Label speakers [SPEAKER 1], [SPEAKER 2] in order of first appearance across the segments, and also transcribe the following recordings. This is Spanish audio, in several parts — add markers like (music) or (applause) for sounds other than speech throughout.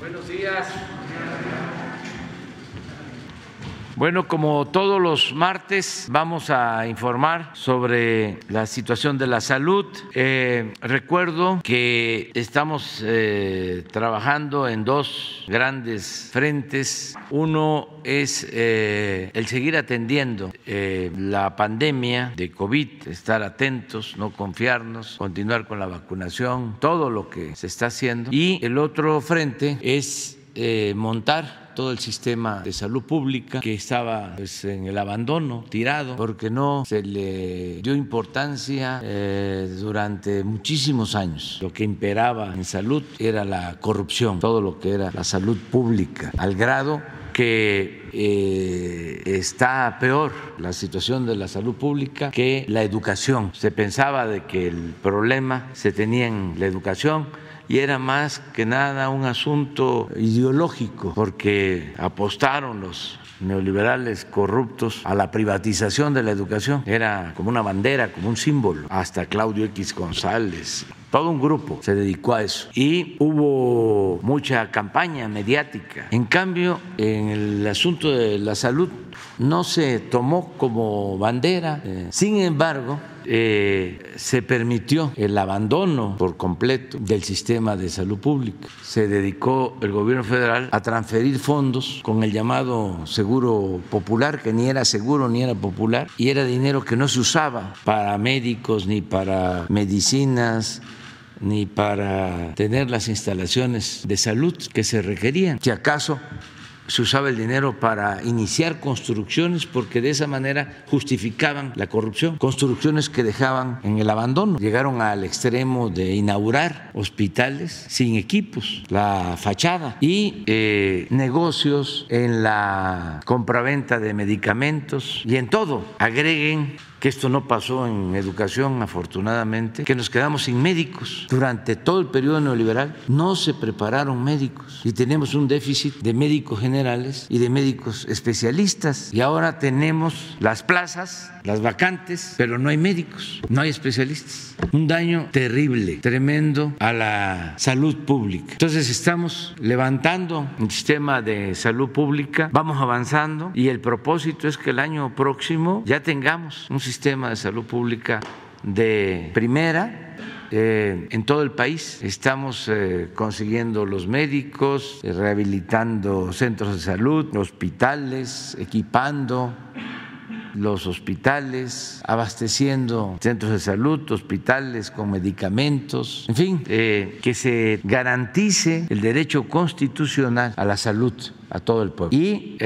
[SPEAKER 1] Buenos días. Bueno, como todos los martes, vamos a informar sobre la situación de la salud. Eh, recuerdo que estamos eh, trabajando en dos grandes frentes. Uno es eh, el seguir atendiendo la pandemia de COVID, estar atentos, no confiarnos, continuar con la vacunación, todo lo que se está haciendo. Y el otro frente es montar todo el sistema de salud pública que estaba pues, en el abandono, tirado, porque no se le dio importancia eh, durante muchísimos años. Lo que imperaba en salud era la corrupción, todo lo que era la salud pública, al grado que eh, está peor la situación de la salud pública que la educación. Se pensaba de que el problema se tenía en la educación y era más que nada un asunto ideológico, porque apostaron los neoliberales corruptos a la privatización de la educación. Era como una bandera, como un símbolo. Hasta Claudio X González, todo un grupo se dedicó a eso. Y hubo mucha campaña mediática. En cambio, en el asunto de la salud no se tomó como bandera. Eh, sin embargo, eh, se permitió el abandono por completo del sistema de salud pública. Se dedicó el gobierno federal a transferir fondos con el llamado seguro popular, que ni era seguro ni era popular, y era dinero que no se usaba para médicos ni para medicinas ni para tener las instalaciones de salud que se requerían. Si acaso se usaba el dinero para iniciar construcciones porque de esa manera justificaban la corrupción, construcciones que dejaban en el abandono. Llegaron al extremo de inaugurar hospitales sin equipos, la fachada y eh, negocios en la compraventa de medicamentos y en todo. Agreguen que esto no pasó en educación, afortunadamente, que nos quedamos sin médicos. Durante todo el periodo neoliberal no se prepararon médicos y tenemos un déficit de médicos generales y de médicos especialistas. Y ahora tenemos las plazas, las vacantes, pero no hay médicos, no hay especialistas. Un daño terrible, tremendo a la salud pública. Entonces estamos levantando un sistema de salud pública, vamos avanzando y el propósito es que el año próximo ya tengamos un sistema sistema de salud pública de primera eh, en todo el país. Estamos eh, consiguiendo los médicos, eh, rehabilitando centros de salud, hospitales, equipando los hospitales, abasteciendo centros de salud, hospitales con medicamentos, en fin, que se garantice el derecho constitucional a la salud a todo el pueblo. Y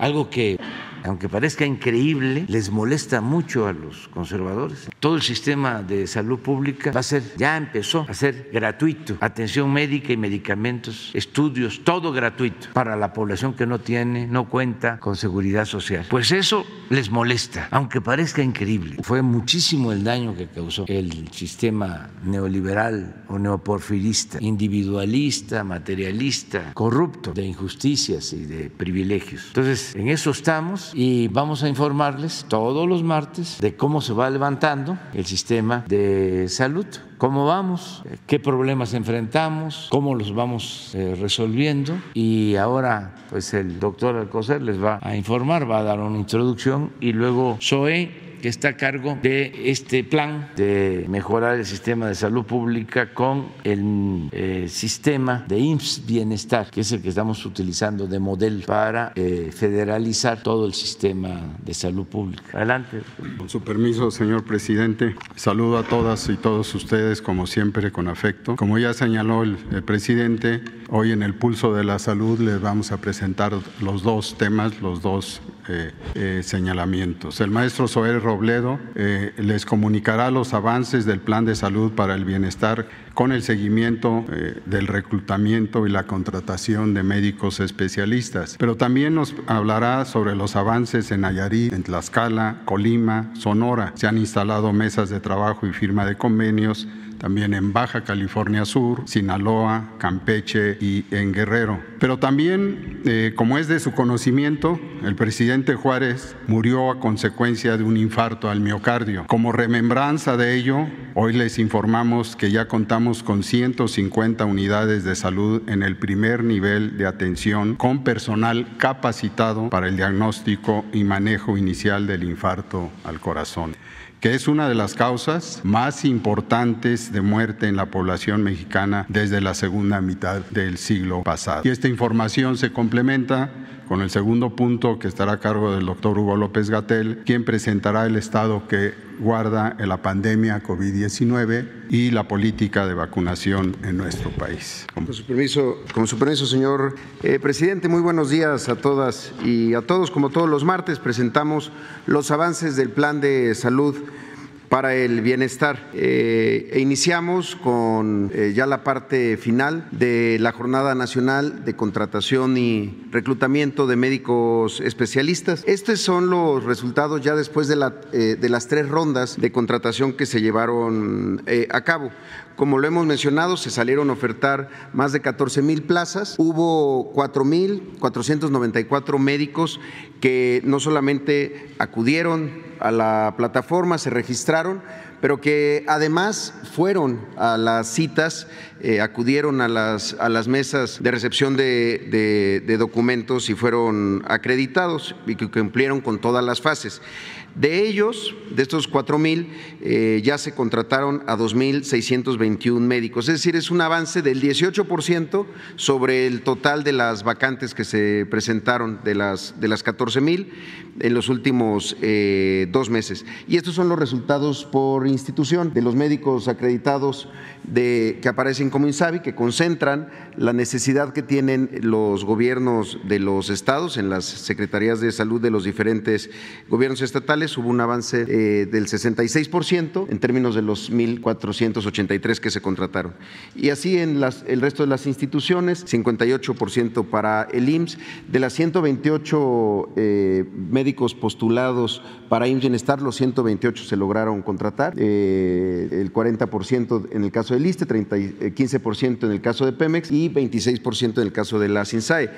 [SPEAKER 1] algo que aunque parezca increíble, les molesta mucho a los conservadores. Todo el sistema de salud pública va a ser, ya empezó a ser gratuito. Atención médica y medicamentos, estudios, todo gratuito para la población que no tiene, no cuenta con seguridad social. Pues eso les molesta, aunque parezca increíble. Fue muchísimo el daño que causó el sistema neoliberal o neoporfirista, individualista, materialista, corrupto, de injusticias y de privilegios. Entonces, en eso estamos y vamos a informarles todos los martes de cómo se va levantando el sistema de salud, cómo vamos, qué problemas enfrentamos, cómo los vamos eh, resolviendo. Y ahora pues el doctor Alcocer les va a informar, va a dar una introducción y luego Zoe que está a cargo de este plan de mejorar el sistema de salud pública con el eh, sistema de IMSS Bienestar, que es el que estamos utilizando de modelo para eh, federalizar todo el sistema de salud pública. Adelante.
[SPEAKER 2] Con su permiso, señor presidente, saludo a todas y todos ustedes, como siempre, con afecto. Como ya señaló el, presidente, hoy en el pulso de la salud les vamos a presentar los dos temas, los dos eh, señalamientos. El maestro Soel Robledo eh, les comunicará los avances del Plan de Salud para el Bienestar con el seguimiento eh, del reclutamiento y la contratación de médicos especialistas. Pero también nos hablará sobre los avances en Nayarit, en Tlaxcala, Colima, Sonora. Se han instalado mesas de trabajo y firma de convenios también en Baja California Sur, Sinaloa, Campeche y en Guerrero. Pero también, eh, como es de su conocimiento, el presidente Juárez murió a consecuencia de un infarto al miocardio. Como remembranza de ello, hoy les informamos que ya contamos con 150 unidades de salud en el primer nivel de atención con personal capacitado para el diagnóstico y manejo inicial del infarto al corazón que es una de las causas más importantes de muerte en la población mexicana desde la segunda mitad del siglo pasado. Y esta información se complementa con el segundo punto que estará a cargo del doctor Hugo López Gatel, quien presentará el estado que guarda la pandemia COVID-19 y la política de vacunación en nuestro país.
[SPEAKER 3] Con su permiso, con su permiso señor eh, presidente, muy buenos días a todas y a todos. Como todos los martes, presentamos los avances del plan de salud para el bienestar. Eh, iniciamos con eh, ya la parte final de la Jornada Nacional de Contratación y Reclutamiento de Médicos Especialistas. Estos son los resultados ya después de, la, eh, de las tres rondas de contratación que se llevaron a cabo. Como lo hemos mencionado, se salieron a ofertar más de 14 mil plazas. Hubo 4 mil 494 médicos que no solamente acudieron a la plataforma, se registraron, pero que además fueron a las citas, eh, acudieron a las, a las mesas de recepción de, de documentos y fueron acreditados y que cumplieron con todas las fases. De ellos, de estos 4 mil, eh, ya se contrataron a 2.621 médicos, es decir, es un avance del 18% sobre el total de las vacantes que se presentaron de las, de las 14 mil en los últimos eh, dos meses. Y estos son los resultados por institución de los médicos acreditados que aparecen como INSABI, que concentran la necesidad que tienen los gobiernos de los estados en las secretarías de salud de los diferentes gobiernos estatales. Hubo un avance eh, del 66% en términos de los 1.483 que se contrataron. Y así en el resto de las instituciones, 58% para el IMSS. De las 128 eh, médicos postulados para IMSS Bienestar, los 128 se lograron contratar, eh, el 40% en el caso del ISTE, 30, 15% en el caso de Pemex y 26% en el caso de la SINSAE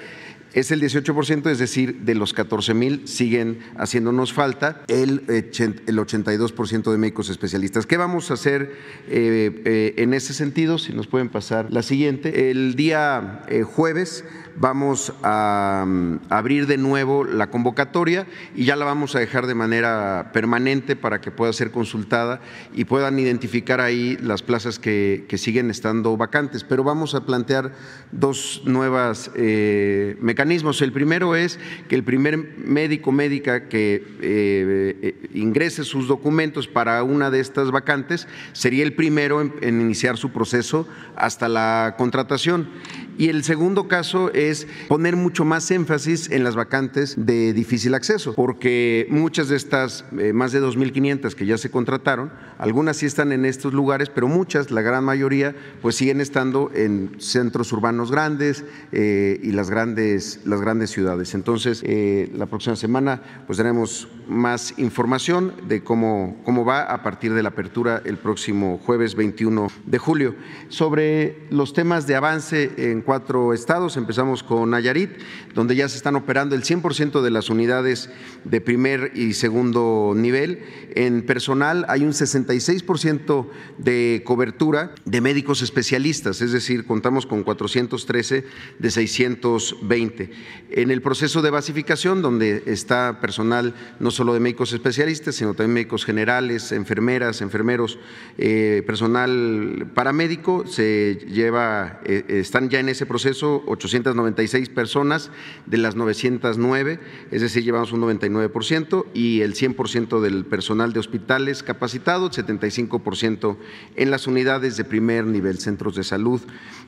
[SPEAKER 3] es el 18%, es decir, de los 14 mil siguen haciéndonos falta el, el 82% de médicos especialistas. ¿Qué vamos a hacer eh, eh, en ese sentido? Si nos pueden pasar la siguiente. El día eh, jueves vamos a, abrir de nuevo la convocatoria y ya la vamos a dejar de manera permanente para que pueda ser consultada y puedan identificar ahí las plazas que, siguen estando vacantes. Pero vamos a plantear dos nuevas eh, mecanismos. El primero es que el primer médico médica que eh, eh, ingrese sus documentos para una de estas vacantes sería el primero en iniciar su proceso hasta la contratación. Y el segundo caso es poner mucho más énfasis en las vacantes de difícil acceso, porque muchas de estas, eh, más de 2.500 que ya se contrataron, algunas sí están en estos lugares, pero muchas, la gran mayoría, pues siguen estando en centros urbanos grandes eh, y las grandes, las grandes ciudades. Entonces, eh, la próxima semana pues tenemos más información de cómo, cómo va a partir de la apertura el próximo jueves 21 de julio. Sobre los temas de avance en cuatro estados. Empezamos con Nayarit, donde ya se están operando el 100% de las unidades de primer y segundo nivel. En personal hay un 66% de cobertura de médicos especialistas, es decir, contamos con 413 de 620. En el proceso de basificación, donde está personal no solo de médicos especialistas, sino también médicos generales, enfermeras, enfermeros, eh, personal paramédico, se lleva, eh, están ya en ese proceso 896 personas de las 909, es decir, llevamos un 99% y el 100% del personal de hospitales capacitado, 75% en las unidades de primer nivel, centros de salud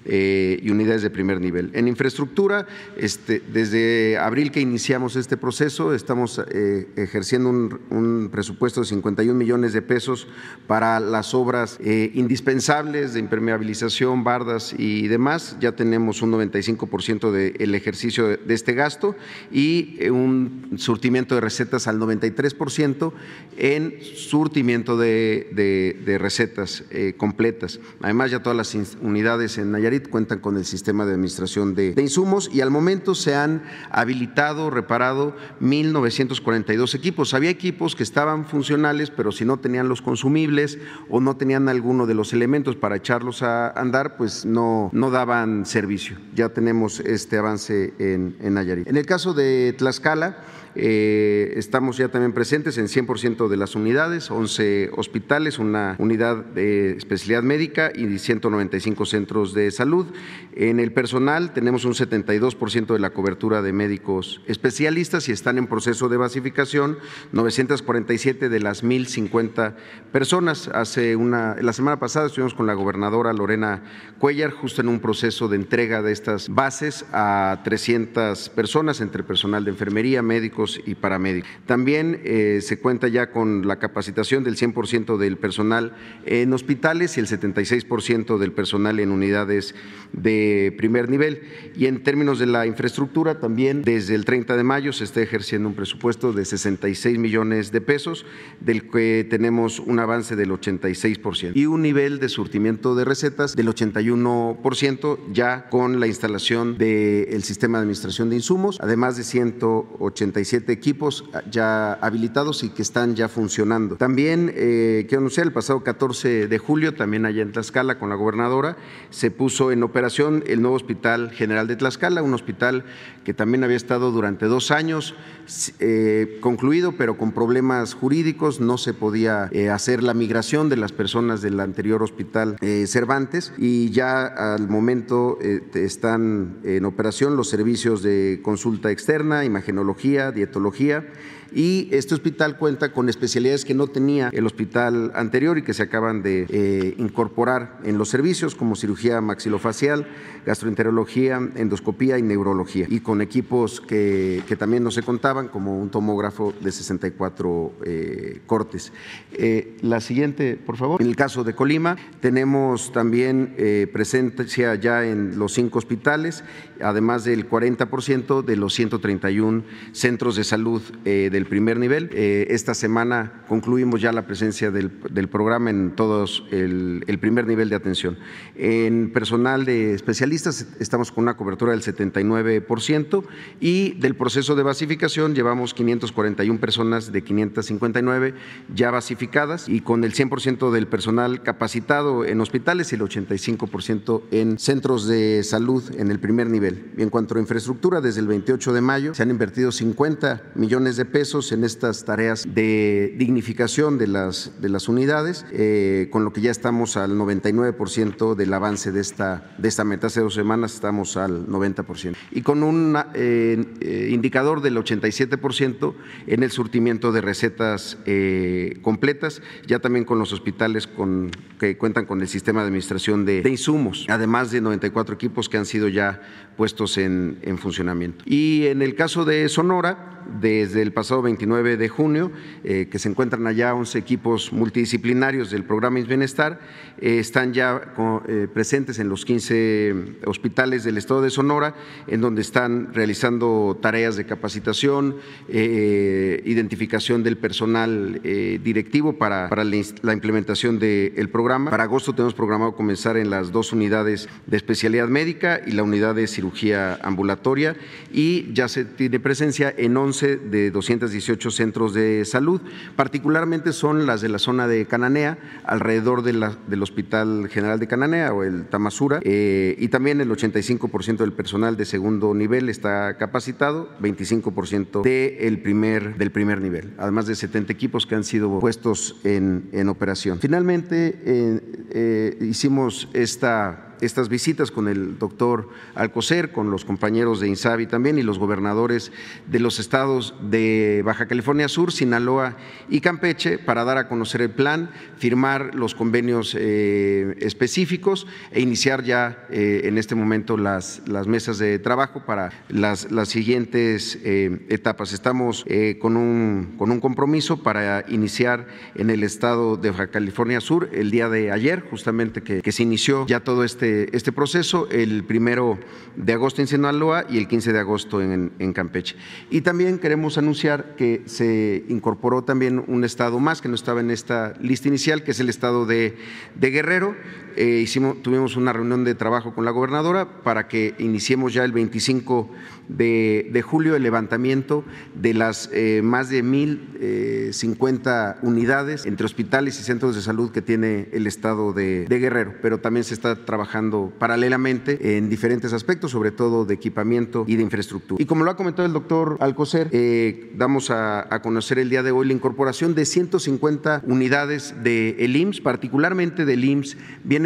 [SPEAKER 3] eh, y unidades de primer nivel. En infraestructura, este, desde abril que iniciamos este proceso, estamos eh, ejerciendo un, presupuesto de 51 millones de pesos para las obras eh, indispensables de impermeabilización, bardas y demás. Ya tenemos tenemos un 95% del ejercicio de, este gasto y eh, un surtimiento de recetas al 93% en surtimiento de, recetas eh, completas. Además, ya todas las unidades en Nayarit cuentan con el sistema de administración de, insumos y al momento se han habilitado, reparado 1.942 equipos. Había equipos que estaban funcionales, pero si no tenían los consumibles o no tenían alguno de los elementos para echarlos a andar, pues no, no daban servicio. Ya tenemos este avance en, en Nayarit. En el caso de Tlaxcala, eh, estamos ya también presentes en 100% de las unidades, 11 hospitales, una unidad de especialidad médica y 195 centros de salud. En el personal tenemos un 72% de la cobertura de médicos especialistas y están en proceso de basificación 947 de las 1.050 personas. Hace una, la semana pasada estuvimos con la gobernadora Lorena Cuellar justo en un proceso de entrega de estas bases a 300 personas entre personal de enfermería, médicos, y paramédicos. También eh, se cuenta ya con la capacitación del 100% del personal en hospitales y el 76% del personal en unidades de primer nivel. Y en términos de la infraestructura, también desde el 30 de mayo se está ejerciendo un presupuesto de 66 millones de pesos, del que tenemos un avance del 86% y un nivel de surtimiento de recetas del 81% ya con la instalación del sistema de administración de insumos, además de 187 equipos ya habilitados y que están ya funcionando. También eh, quiero anunciar, el pasado 14 de julio, también allá en Tlaxcala con la gobernadora, se puso en operación el nuevo Hospital General de Tlaxcala, un hospital que también había estado durante dos años eh, concluido, pero con problemas jurídicos, no se podía eh, hacer la migración de las personas del anterior hospital Cervantes y ya al momento están en operación los servicios de consulta externa, imagenología, y este hospital cuenta con especialidades que no tenía el hospital anterior y que se acaban de eh, incorporar en los servicios como cirugía maxilofacial, gastroenterología, endoscopía y neurología y con equipos que, también no se contaban como un tomógrafo de 64 eh, cortes. Eh, la siguiente, por favor. En el caso de Colima tenemos también presencia ya en los cinco hospitales, además del 40% de los 131 centros de salud eh, del primer nivel. Eh, esta semana concluimos ya la presencia del, programa en todos el, primer nivel de atención. En personal de especialistas estamos con una cobertura del 79% y del proceso de basificación llevamos 541 personas de 559 ya basificadas y con el 100% del personal capacitado en hospitales y el 85% en centros de salud en el primer nivel. Y en cuanto a infraestructura, desde el 28 de mayo se han invertido 50 millones de pesos en estas tareas de dignificación de las, de las unidades, eh, con lo que ya estamos al 99% del avance de esta, de esta meta. Hace dos semanas estamos al 90%. Y con un eh, eh, indicador del 87% en el surtimiento de recetas completas, ya también con los hospitales con, que cuentan con el sistema de administración de, de insumos, además de 94 equipos que han sido ya puestos en, en funcionamiento. Y en el caso de Sonora, desde el pasado 29 de junio, eh, que se encuentran allá 11 equipos multidisciplinarios del programa Bienestar, eh, están ya eh, presentes en los 15 hospitales del estado de Sonora, en donde están realizando tareas de capacitación, identificación del personal directivo para, la implementación del programa. Para agosto tenemos programado comenzar en las dos unidades de especialidad médica y la unidad de cirugía ambulatoria y ya se tiene presencia en 11 de 218 centros de salud, particularmente son las de la zona de Cananea, alrededor de la, del Hospital General de Cananea o el Tamasura, eh, y también el 85% del personal de segundo nivel está capacitado, 25% de primer, del primer nivel, además de 70 equipos que han sido puestos en, en operación. Finalmente, eh, eh, hicimos esta estas visitas con el doctor Alcocer, con los compañeros de INSABI también y los gobernadores de los estados de Baja California Sur, Sinaloa y Campeche para dar a conocer el plan, firmar los convenios eh, específicos e iniciar ya eh, en este momento las, las mesas de trabajo para las, las siguientes eh, etapas. Estamos con, un, con un compromiso para iniciar en el estado de Baja California Sur el día de ayer, justamente que, que se inició ya todo este este, este proceso, el primero de agosto en Sinaloa y el 15 de agosto en, Campeche. Y también queremos anunciar que se incorporó también un estado más que no estaba en esta lista inicial, que es el estado de Guerrero. Eh, tuvimos una reunión de trabajo con la gobernadora para que iniciemos ya el 25 de, julio el levantamiento de las eh, más de 1.050 eh, unidades entre hospitales y centros de salud que tiene el estado de, Guerrero, pero también se está trabajando paralelamente en diferentes aspectos, sobre todo de equipamiento y de infraestructura. Y como lo ha comentado el doctor Alcocer, damos a, conocer el día de hoy la incorporación de 150 unidades del de IMSS, particularmente del IMSS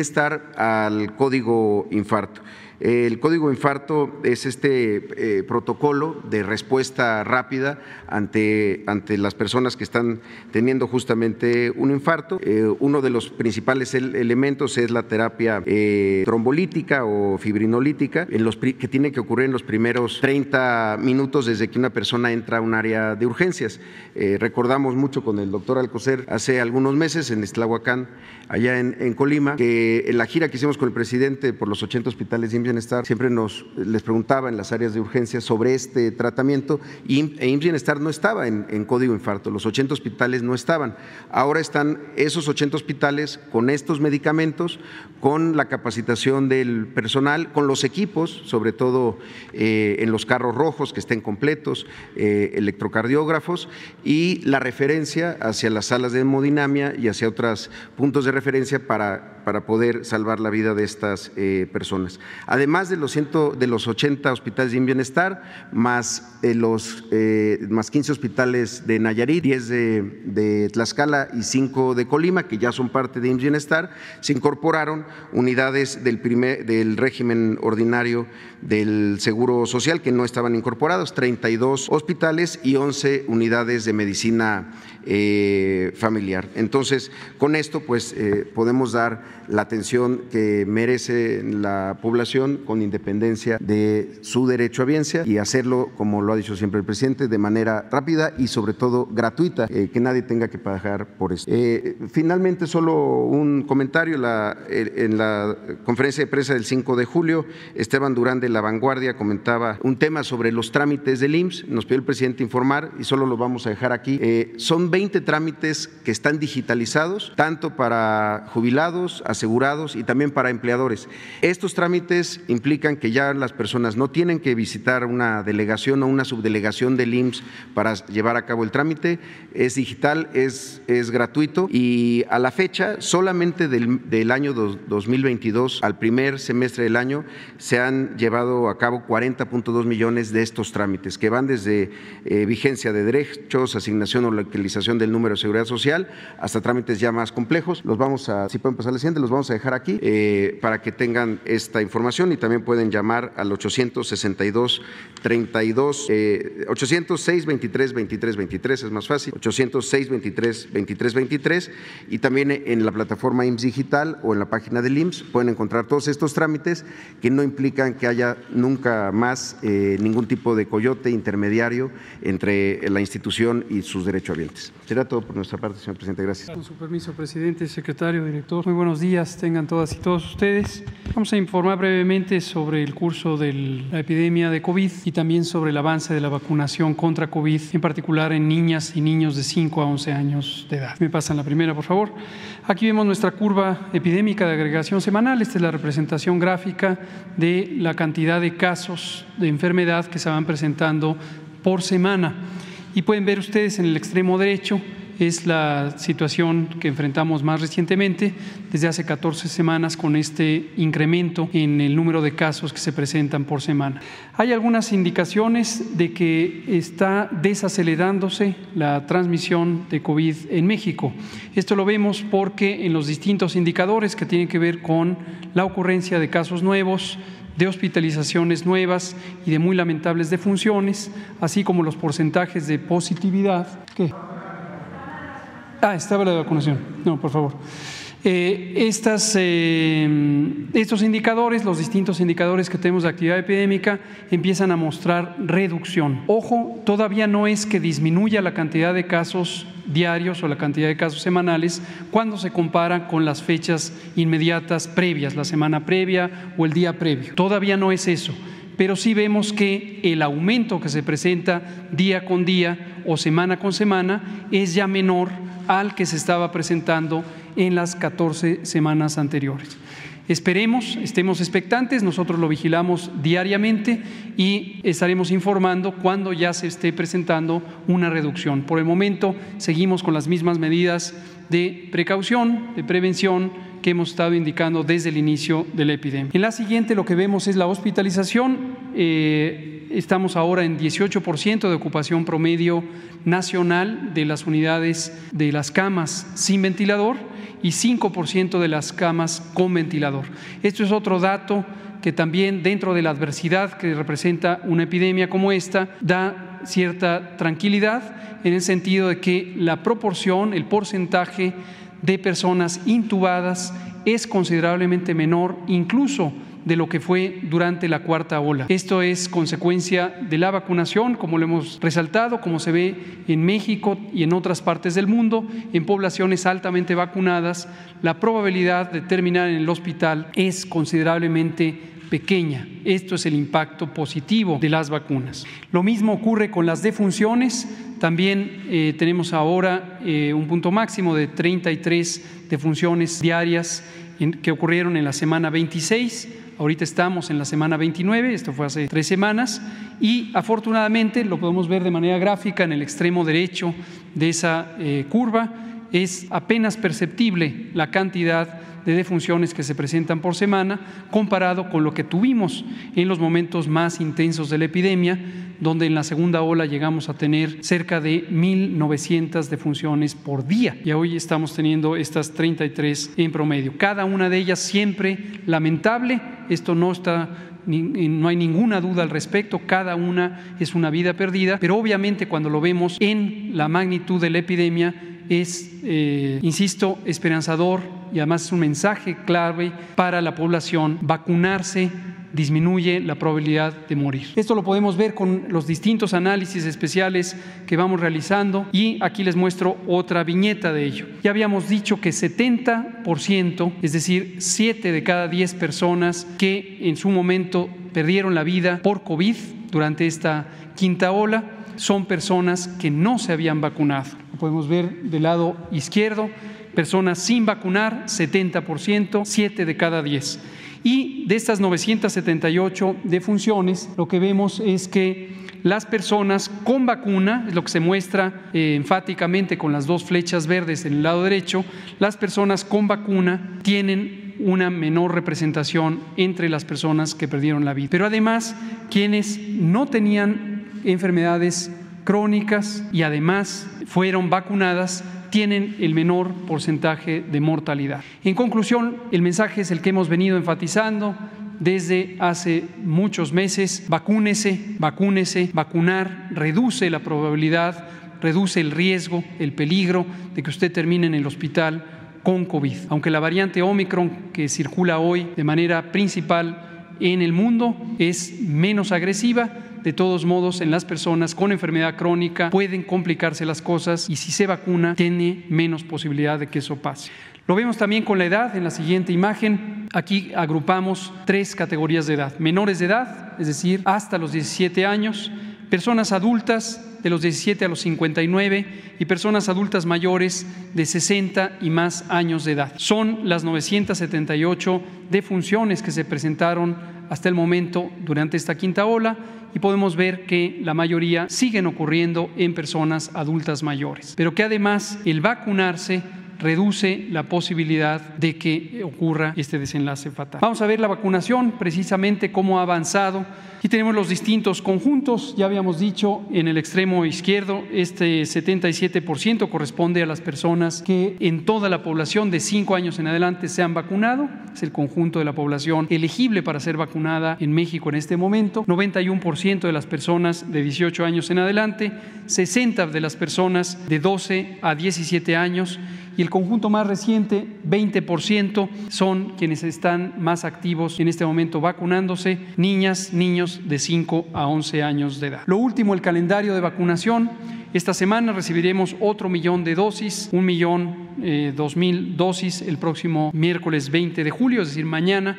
[SPEAKER 3] Bienestar al código infarto. El código infarto es este eh, protocolo de respuesta rápida ante, ante las personas que están teniendo justamente un infarto. Eh, uno de los principales elementos es la terapia eh, trombolítica o fibrinolítica, en los, que tiene que ocurrir en los primeros 30 minutos desde que una persona entra a un área de urgencias. recordamos mucho con el doctor Alcocer hace algunos meses en Estlahuacán, allá en, Colima, que en la gira que hicimos con el presidente por los 80 hospitales de Bienestar, siempre nos les preguntaba en las áreas de urgencia sobre este tratamiento y e IMSS Bienestar no estaba en, código infarto, los 80 hospitales no estaban. Ahora están esos 80 hospitales con estos medicamentos, con la capacitación del personal, con los equipos, sobre todo eh, en los carros rojos que estén completos, eh, electrocardiógrafos y la referencia hacia las salas de hemodinamia y hacia otros puntos de referencia para, para poder salvar la vida de estas eh, personas. Además de los, ciento, de los 80 hospitales de bienestar, más, eh, los, eh, más 15 hospitales de Nayarit, 10 de, de, Tlaxcala y 5 de Colima, que ya son parte de bienestar, se incorporaron unidades del, régimen ordinario del Seguro Social que no estaban incorporados, 32 hospitales y 11 unidades de medicina eh, familiar. Entonces, con esto, pues eh, podemos dar la atención que merece la población con independencia de su derecho a biencia y hacerlo, como lo ha dicho siempre el presidente, de manera rápida y sobre todo gratuita, eh, que nadie tenga que pagar por esto. Eh, finalmente, solo un comentario, en la conferencia de prensa del 5 de julio, Esteban Durán de La Vanguardia comentaba un tema sobre los trámites del IMSS, nos pidió el presidente informar y solo lo vamos a dejar aquí. Eh, son 20 trámites que están digitalizados, tanto para jubilados, asegurados y también para empleadores. Estos trámites implican que ya las personas no tienen que visitar una delegación o una subdelegación del IMSS para llevar a cabo el trámite, es digital, es, es gratuito y a la fecha solamente del, del año dos, 2022 al primer semestre del año se han llevado a cabo 40.2 millones de estos trámites que van desde eh, vigencia de derechos, asignación o localización del número de seguridad social hasta trámites ya más complejos. Los vamos a, si pueden pasar al siguiente, los vamos a dejar aquí eh, para que tengan esta información y también pueden llamar al 862 32 eh, 806 23 23 23 es más fácil 806 23 23 23 y también en la plataforma IMSS digital o en la página del IMSS pueden encontrar todos estos trámites que no implican que haya nunca más eh, ningún tipo de coyote intermediario entre la institución y sus derechohabientes. Será todo por nuestra parte, señor presidente. Gracias.
[SPEAKER 4] Con su permiso, presidente, secretario, director. Muy buenos días, tengan todas y todos ustedes. Vamos a informar brevemente sobre el curso de la epidemia de COVID y también sobre el avance de la vacunación contra COVID, en particular en niñas y niños de 5 a 11 años de edad. Me pasan la primera, por favor. Aquí vemos nuestra curva epidémica de agregación semanal. Esta es la representación gráfica de la cantidad de casos de enfermedad que se van presentando por semana. Y pueden ver ustedes en el extremo derecho es la situación que enfrentamos más recientemente, desde hace 14 semanas, con este incremento en el número de casos que se presentan por semana. Hay algunas indicaciones de que está desacelerándose la transmisión de COVID en México. Esto lo vemos porque en los distintos indicadores que tienen que ver con la ocurrencia de casos nuevos, de hospitalizaciones nuevas y de muy lamentables defunciones, así como los porcentajes de positividad. ¿Qué? Ah, estaba la vacunación. No, por favor. Eh, estas, eh, estos indicadores, los distintos indicadores que tenemos de actividad epidémica, empiezan a mostrar reducción. Ojo, todavía no es que disminuya la cantidad de casos diarios o la cantidad de casos semanales cuando se compara con las fechas inmediatas previas, la semana previa o el día previo. Todavía no es eso pero sí vemos que el aumento que se presenta día con día o semana con semana es ya menor al que se estaba presentando en las 14 semanas anteriores. Esperemos, estemos expectantes, nosotros lo vigilamos diariamente y estaremos informando cuando ya se esté presentando una reducción. Por el momento seguimos con las mismas medidas de precaución, de prevención que hemos estado indicando desde el inicio de la epidemia. En la siguiente lo que vemos es la hospitalización. Eh, estamos ahora en 18% de ocupación promedio nacional de las unidades de las camas sin ventilador y 5% de las camas con ventilador. Esto es otro dato que también dentro de la adversidad que representa una epidemia como esta da cierta tranquilidad en el sentido de que la proporción, el porcentaje de personas intubadas es considerablemente menor, incluso de lo que fue durante la cuarta ola. Esto es consecuencia de la vacunación, como lo hemos resaltado, como se ve en México y en otras partes del mundo, en poblaciones altamente vacunadas, la probabilidad de terminar en el hospital es considerablemente pequeña. Esto es el impacto positivo de las vacunas. Lo mismo ocurre con las defunciones. También eh, tenemos ahora eh, un punto máximo de 33 defunciones diarias que ocurrieron en la semana 26 Ahorita estamos en la semana 29, esto fue hace tres semanas, y afortunadamente lo podemos ver de manera gráfica en el extremo derecho de esa eh, curva. Es apenas perceptible la cantidad de defunciones que se presentan por semana comparado con lo que tuvimos en los momentos más intensos de la epidemia, donde en la segunda ola llegamos a tener cerca de 1.900 defunciones por día. Y hoy estamos teniendo estas 33 en promedio. Cada una de ellas siempre lamentable, esto no está no hay ninguna duda al respecto, cada una es una vida perdida, pero obviamente cuando lo vemos en la magnitud de la epidemia es, eh, insisto, esperanzador y además es un mensaje clave para la población, vacunarse disminuye la probabilidad de morir. Esto lo podemos ver con los distintos análisis especiales que vamos realizando y aquí les muestro otra viñeta de ello. Ya habíamos dicho que 70%, es decir, 7 de cada 10 personas que en su momento perdieron la vida por COVID durante esta quinta ola, son personas que no se habían vacunado. Lo podemos ver del lado izquierdo, personas sin vacunar, 70%, 7 de cada 10. Y de estas 978 defunciones, lo que vemos es que las personas con vacuna, es lo que se muestra eh, enfáticamente con las dos flechas verdes en el lado derecho, las personas con vacuna tienen una menor representación entre las personas que perdieron la vida. Pero además, quienes no tenían enfermedades crónicas y además fueron vacunadas tienen el menor porcentaje de mortalidad. En conclusión, el mensaje es el que hemos venido enfatizando desde hace muchos meses. Vacúnese, vacúnese, vacunar reduce la probabilidad, reduce el riesgo, el peligro de que usted termine en el hospital con COVID. Aunque la variante Omicron que circula hoy de manera principal en el mundo es menos agresiva, de todos modos, en las personas con enfermedad crónica pueden complicarse las cosas y si se vacuna tiene menos posibilidad de que eso pase. Lo vemos también con la edad en la siguiente imagen. Aquí agrupamos tres categorías de edad. Menores de edad, es decir, hasta los 17 años, personas adultas de los 17 a los 59 y personas adultas mayores de 60 y más años de edad. Son las 978 defunciones que se presentaron hasta el momento durante esta quinta ola y podemos ver que la mayoría siguen ocurriendo en personas adultas mayores, pero que además el vacunarse reduce la posibilidad de que ocurra este desenlace fatal. Vamos a ver la vacunación, precisamente cómo ha avanzado. Aquí tenemos los distintos conjuntos, ya habíamos dicho en el extremo izquierdo, este 77% corresponde a las personas que en toda la población de 5 años en adelante se han vacunado, es el conjunto de la población elegible para ser vacunada en México en este momento, 91% de las personas de 18 años en adelante, 60 de las personas de 12 a 17 años y el conjunto más reciente, 20%, son quienes están más activos en este momento vacunándose, niñas, niños de 5 a 11 años de edad. Lo último, el calendario de vacunación. Esta semana recibiremos otro millón de dosis, un millón eh, dos mil dosis el próximo miércoles 20 de julio, es decir, mañana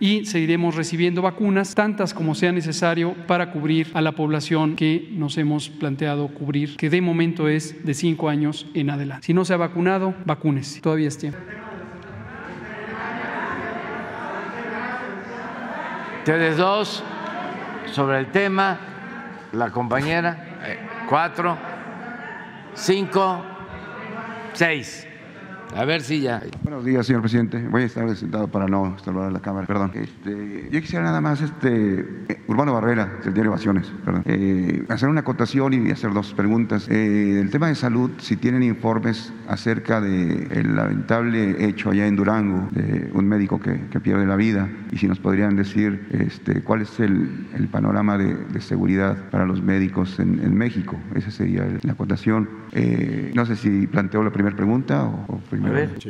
[SPEAKER 4] y seguiremos recibiendo vacunas, tantas como sea necesario para cubrir a la población que nos hemos planteado cubrir, que de momento es de cinco años en adelante. Si no se ha vacunado, vacúnese, todavía es tiempo.
[SPEAKER 1] Ustedes dos, sobre el tema, la compañera, eh, cuatro, cinco, seis. A ver si ya.
[SPEAKER 5] Buenos días, señor presidente. Voy a estar sentado para no saludar la cámara, perdón. Este, yo quisiera nada más, este, eh, Urbano Barrera, del diario Evasiones, perdón, eh, hacer una acotación y hacer dos preguntas. Eh, el tema de salud, si tienen informes acerca del lamentable hecho allá en Durango de un médico que, pierde la vida y si nos podrían decir este, cuál es el, panorama de, seguridad para los médicos en, México. Esa sería la acotación. no sé si planteo la primera pregunta o, o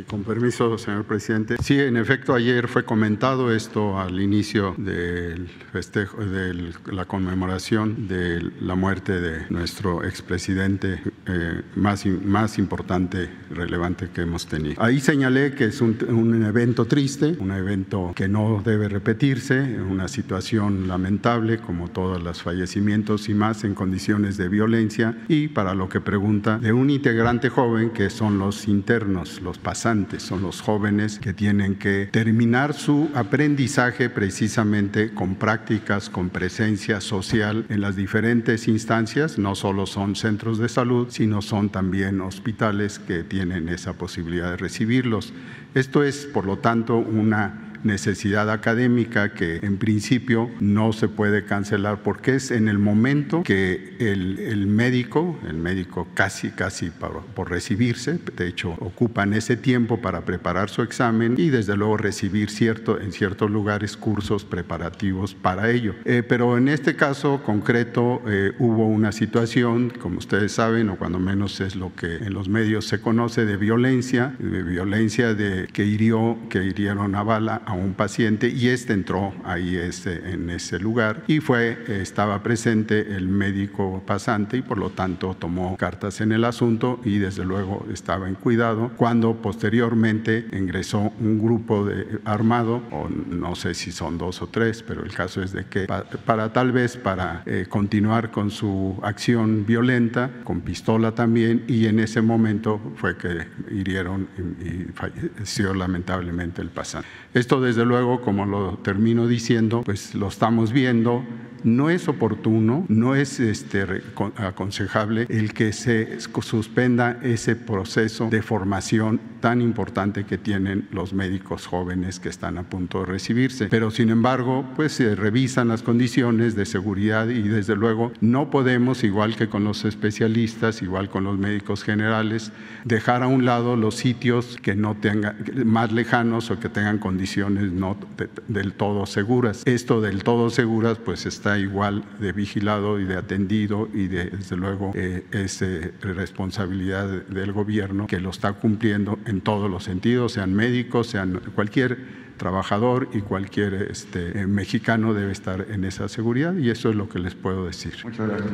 [SPEAKER 2] con permiso, señor presidente. Sí, en efecto, ayer fue comentado esto al inicio del festejo, de la conmemoración de la muerte de nuestro expresidente eh, más, más importante, relevante que hemos tenido. Ahí señalé que es un, un evento triste, un evento que no debe repetirse, una situación lamentable como todos los fallecimientos y más en condiciones de violencia y para lo que pregunta de un integrante joven que son los internos, los pasantes, son los jóvenes que tienen que terminar su aprendizaje precisamente con prácticas, con presencia social en las diferentes instancias, no solo son centros de salud, sino son también hospitales que tienen esa posibilidad de recibirlos. Esto es, por lo tanto, una necesidad académica que en principio no se puede cancelar porque es en el momento que el, médico, el médico casi, casi por, recibirse, de hecho ocupan ese tiempo para preparar su examen y desde luego recibir cierto, en ciertos lugares cursos preparativos para ello. Eh, pero en este caso concreto eh, hubo una situación, como ustedes saben, o cuando menos es lo que en los medios se conoce, de violencia, de violencia de, que hirió, que hirieron a bala a un paciente y este entró ahí ese, en ese lugar y fue, estaba presente el médico pasante y por lo tanto tomó cartas en el asunto y desde luego estaba en cuidado cuando posteriormente ingresó un grupo de, armado, o no sé si son dos o tres, pero el caso es de que para, tal vez para eh, continuar con su acción violenta, con pistola también, y en ese momento fue que hirieron y, y falleció lamentablemente el pasante. Esto desde luego, como lo termino diciendo, pues lo estamos viendo, no es oportuno, no es este, aconsejable el que se suspenda ese proceso de formación tan importante que tienen los médicos jóvenes que están a punto de recibirse. Pero sin embargo, pues se revisan las condiciones de seguridad y desde luego no podemos, igual que con los especialistas, igual con los médicos generales, dejar a un lado los sitios que no tengan más lejanos o que tengan condiciones no del todo seguras. Esto del todo seguras pues está igual de vigilado y de atendido y de, desde luego eh, es responsabilidad del gobierno que lo está cumpliendo en todos los sentidos, sean médicos, sean cualquier trabajador y cualquier este, eh, mexicano debe estar en esa seguridad y eso es lo que les puedo decir.
[SPEAKER 5] Muchas gracias.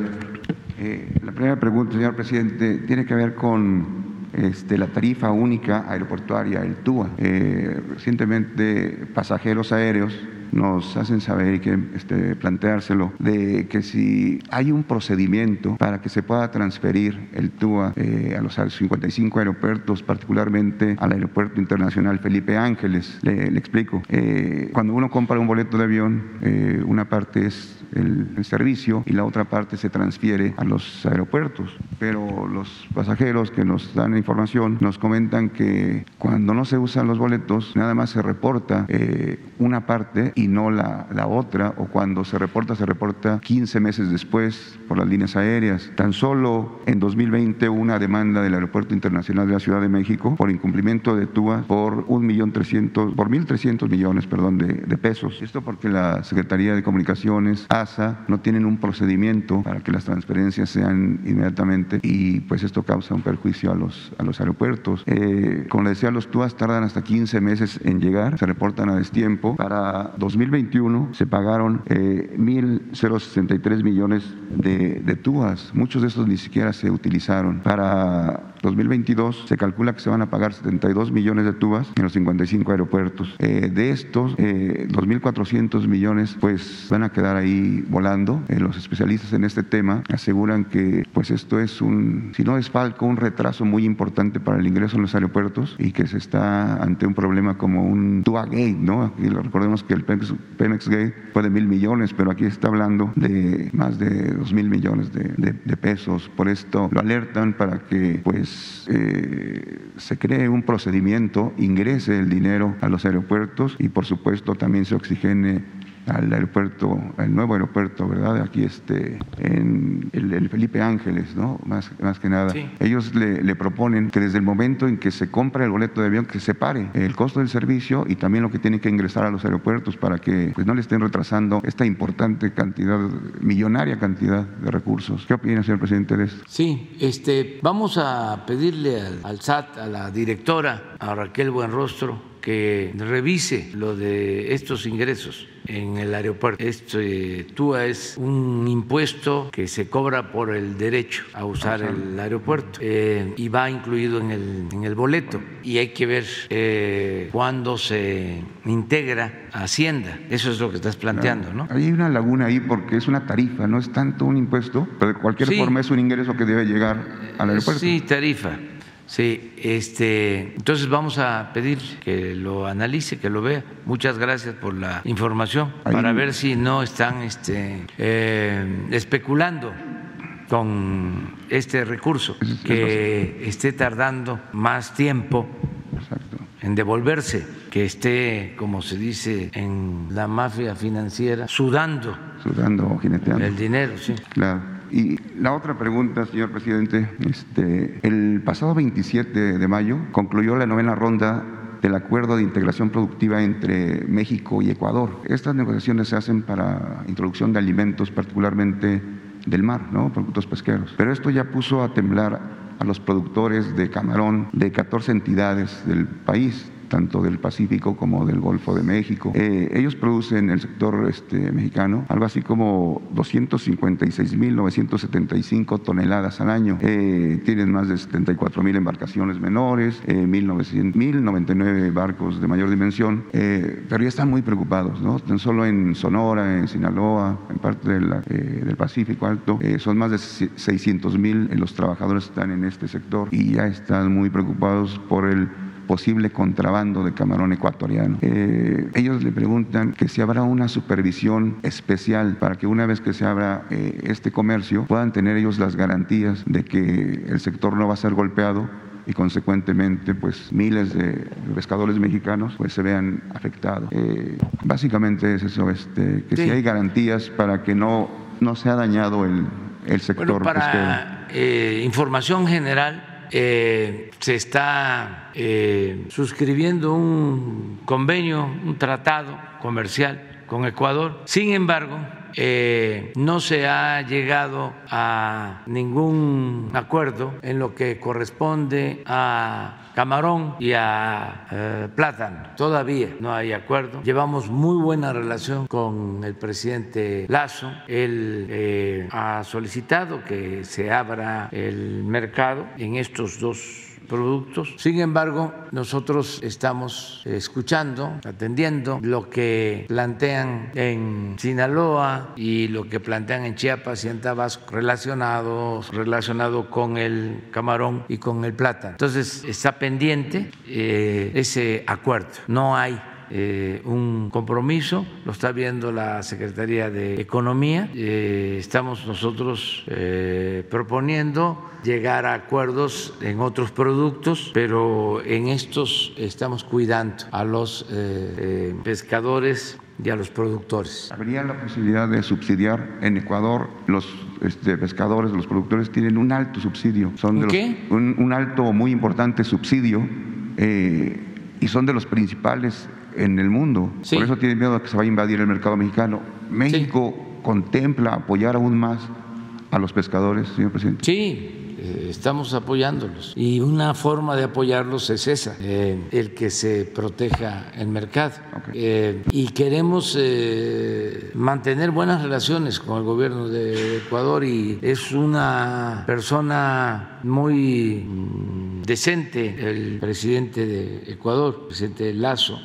[SPEAKER 5] Eh, la primera pregunta, señor presidente, tiene que ver con este, la tarifa única aeroportuaria, el TUA. recientemente pasajeros aéreos nos hacen saber y que este, planteárselo de que si hay un procedimiento para que se pueda transferir el TUA eh, a los 55 aeropuertos, particularmente al Aeropuerto Internacional Felipe Ángeles. Le, explico. Eh, cuando uno compra un boleto de avión, eh, una parte es el, servicio y la otra parte se transfiere a los aeropuertos. Pero los pasajeros que nos dan información nos comentan que cuando no se usan los boletos, nada más se reporta una parte y no la, la otra, o cuando se reporta, se reporta 15 meses después por las líneas aéreas. Tan solo en 2020 una demanda del Aeropuerto Internacional de la Ciudad de México por incumplimiento de TUA por un millón trescientos, por 1.300 millones, perdón, de, de pesos. Esto porque la Secretaría de Comunicaciones, ASA, no tienen un procedimiento para que las transferencias sean inmediatamente y pues esto causa un perjuicio a los, a los aeropuertos. Eh, como le decía, los TUAS tardan hasta 15 meses en llegar, se reportan a destiempo. Para 2021 se pagaron eh, 1.063 millones de, de muchos de esos ni siquiera se utilizaron. Para 2022 se calcula que se van a pagar 72 millones de tubas en los 55 aeropuertos. Eh, de estos, eh, 2.400 millones pues van a quedar ahí volando. Eh, los especialistas en este tema aseguran que pues esto es un, si no es falco, un retraso muy importante para el ingreso en los aeropuertos y que se está ante un problema como un TUA Gate, ¿no? Aquí recordemos que el Pemex, Pemex Gate fue de mil millones, pero aquí está hablando de más de dos mil millones de, de, de pesos. Por esto lo alertan para que pues eh, se cree un procedimiento, ingrese el dinero a los aeropuertos y por supuesto también se oxigene al aeropuerto, al nuevo aeropuerto, ¿verdad? Aquí este, en el, el Felipe Ángeles, ¿no? Más, más que nada.
[SPEAKER 1] Sí.
[SPEAKER 5] Ellos le, le, proponen que desde el momento en que se compra el boleto de avión, que se pare el costo del servicio y también lo que tiene que ingresar a los aeropuertos para que pues, no le estén retrasando esta importante cantidad, millonaria cantidad de recursos. ¿Qué opina, señor presidente, de esto?
[SPEAKER 1] Sí, este, vamos a pedirle al, al SAT, a la directora, a Raquel Buenrostro, que revise lo de estos ingresos en el aeropuerto. Este TUA es un impuesto que se cobra por el derecho a usar el aeropuerto eh, y va incluido en el, en el, boleto. Y hay que ver eh, cuándo se integra a Hacienda. Eso es lo que estás planteando, ¿no?
[SPEAKER 5] Hay una laguna ahí porque es una tarifa, no es tanto un impuesto, pero de cualquier
[SPEAKER 1] Sí.
[SPEAKER 5] forma es un ingreso que debe llegar al aeropuerto.
[SPEAKER 1] Sí, tarifa. Sí, este, entonces vamos a pedir que lo analice, que lo vea. Muchas gracias por la información
[SPEAKER 5] Ahí-
[SPEAKER 1] para ver si no están este, eh, especulando con este recurso
[SPEAKER 5] Es- es
[SPEAKER 1] que esté tardando más tiempo
[SPEAKER 5] Exacto.
[SPEAKER 1] en devolverse, que esté, como se dice en la mafia financiera, sudando
[SPEAKER 5] Sudando, jineteando.
[SPEAKER 1] el dinero, sí.
[SPEAKER 5] Claro. Y la otra pregunta, señor presidente, este, el pasado 27 de mayo concluyó la novena ronda del acuerdo de integración productiva entre México y Ecuador. Estas negociaciones se hacen para introducción de alimentos, particularmente del mar, ¿no? productos pesqueros. Pero esto ya puso a temblar a los productores de camarón de 14 entidades del país tanto del Pacífico como del Golfo de México. Eh, ellos producen el sector este, mexicano algo así como 256.975 toneladas al año. Eh, tienen más de 74.000 embarcaciones menores, eh, 1.900 1.099 barcos de mayor dimensión, eh, pero ya están muy preocupados, ¿no? Tan solo en Sonora, en Sinaloa, en parte de la, eh, del Pacífico Alto, eh, son más de 600.000 los trabajadores que están en este sector y ya están muy preocupados por el posible contrabando de camarón ecuatoriano. Eh, ellos le preguntan que si habrá una supervisión especial para que una vez que se abra eh, este comercio puedan tener ellos las garantías de que el sector no va a ser golpeado y consecuentemente pues miles de pescadores mexicanos pues se vean afectados. Eh, básicamente es eso, este, que
[SPEAKER 1] Sí.
[SPEAKER 5] si hay garantías para que no, no sea dañado el, el sector
[SPEAKER 1] Bueno,
[SPEAKER 5] pesquero.
[SPEAKER 1] para eh, información general, eh, se está eh, suscribiendo un convenio, un tratado comercial con Ecuador. Sin embargo, eh, no se ha llegado a ningún acuerdo en lo que corresponde a camarón y a eh, plátano. Todavía no hay acuerdo. Llevamos muy buena relación con el presidente Lazo. Él eh, ha solicitado que se abra el mercado en estos dos productos. Sin embargo, nosotros estamos escuchando, atendiendo lo que plantean en Sinaloa y lo que plantean en Chiapas y en Tabasco relacionados relacionado con el camarón y con el plátano. Entonces está pendiente eh, ese acuerdo. No hay eh, un compromiso, lo está viendo la Secretaría de Economía. Eh, estamos nosotros eh, proponiendo llegar a acuerdos en otros productos, pero en estos estamos cuidando a los pescadores y a los productores.
[SPEAKER 5] ¿Habría la posibilidad de subsidiar en Ecuador los este, pescadores, los productores tienen un alto subsidio? Son de
[SPEAKER 1] ¿Qué?
[SPEAKER 5] Los, un, un, alto, muy importante subsidio eh, y son de los principales en el mundo.
[SPEAKER 1] Sí.
[SPEAKER 5] Por eso tienen miedo a que se vaya a invadir el mercado mexicano. México sí. contempla apoyar aún más a los pescadores, señor presidente.
[SPEAKER 1] Sí, estamos apoyándolos y una forma de apoyarlos es esa, eh, el que se proteja el mercado. Okay. Eh, y queremos eh, mantener buenas relaciones con el gobierno de Ecuador y es una persona muy mm, decente el presidente de Ecuador, el presidente Lazo,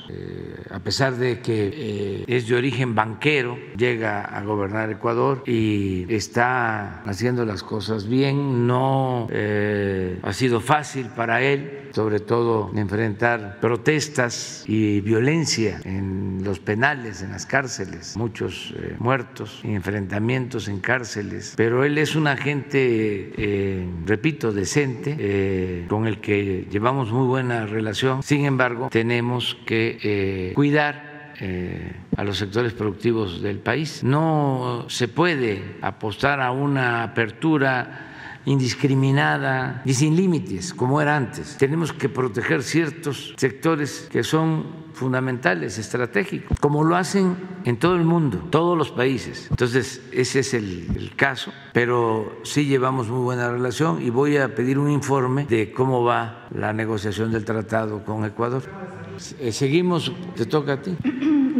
[SPEAKER 1] a pesar de que es de origen banquero, llega a gobernar Ecuador y está haciendo las cosas bien, no eh, ha sido fácil para él, sobre todo enfrentar protestas y violencia en los penales, en las cárceles, muchos eh, muertos enfrentamientos en cárceles, pero él es un agente, eh, repito, decente, con el que llevamos muy buena relación, sin embargo, tenemos que cuidar eh, a los sectores productivos del país. No se puede apostar a una apertura indiscriminada y sin límites como era antes. Tenemos que proteger ciertos sectores que son fundamentales, estratégicos, como lo hacen en todo el mundo, todos los países. Entonces, ese es el, el, caso, pero sí llevamos muy buena relación y voy a pedir un informe de cómo va la negociación del tratado con Ecuador. Seguimos, te toca a ti.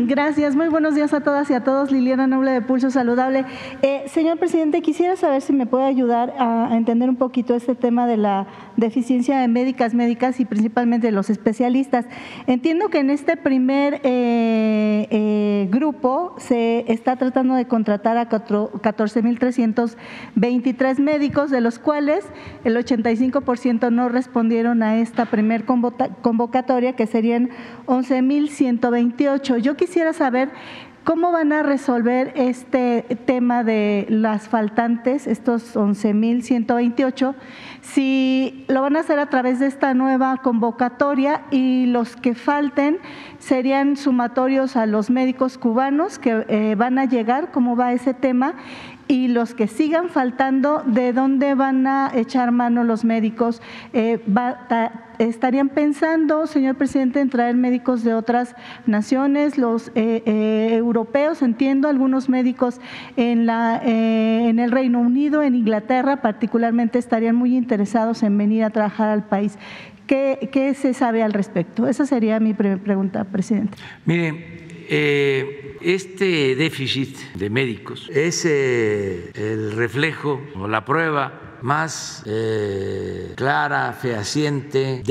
[SPEAKER 6] Gracias, muy buenos días a todas y a todos. Liliana Noble de Pulso Saludable. Eh, señor presidente, quisiera saber si me puede ayudar a entender un poquito este tema de la deficiencia de médicas, médicas y principalmente de los especialistas. Entiendo que en este primer eh, eh, grupo se está tratando de contratar a 14.323 médicos, de los cuales el 85% no respondieron a esta primer convocatoria, que serían 11.128. Yo quisiera saber ¿Cómo van a resolver este tema de las faltantes, estos 11.128? Si lo van a hacer a través de esta nueva convocatoria y los que falten serían sumatorios a los médicos cubanos que eh, van a llegar, ¿cómo va ese tema? Y los que sigan faltando, ¿de dónde van a echar mano los médicos? Eh, ¿Estarían pensando, señor presidente, en traer médicos de otras naciones, los eh, eh, europeos? Entiendo, algunos médicos en el Reino Unido, en Inglaterra particularmente, estarían muy interesados en venir a trabajar al país. ¿Qué, qué se sabe al respecto? Esa sería mi primera pregunta, presidente.
[SPEAKER 1] Mire, eh, este déficit de médicos es eh, el reflejo o la prueba más eh, clara, fehaciente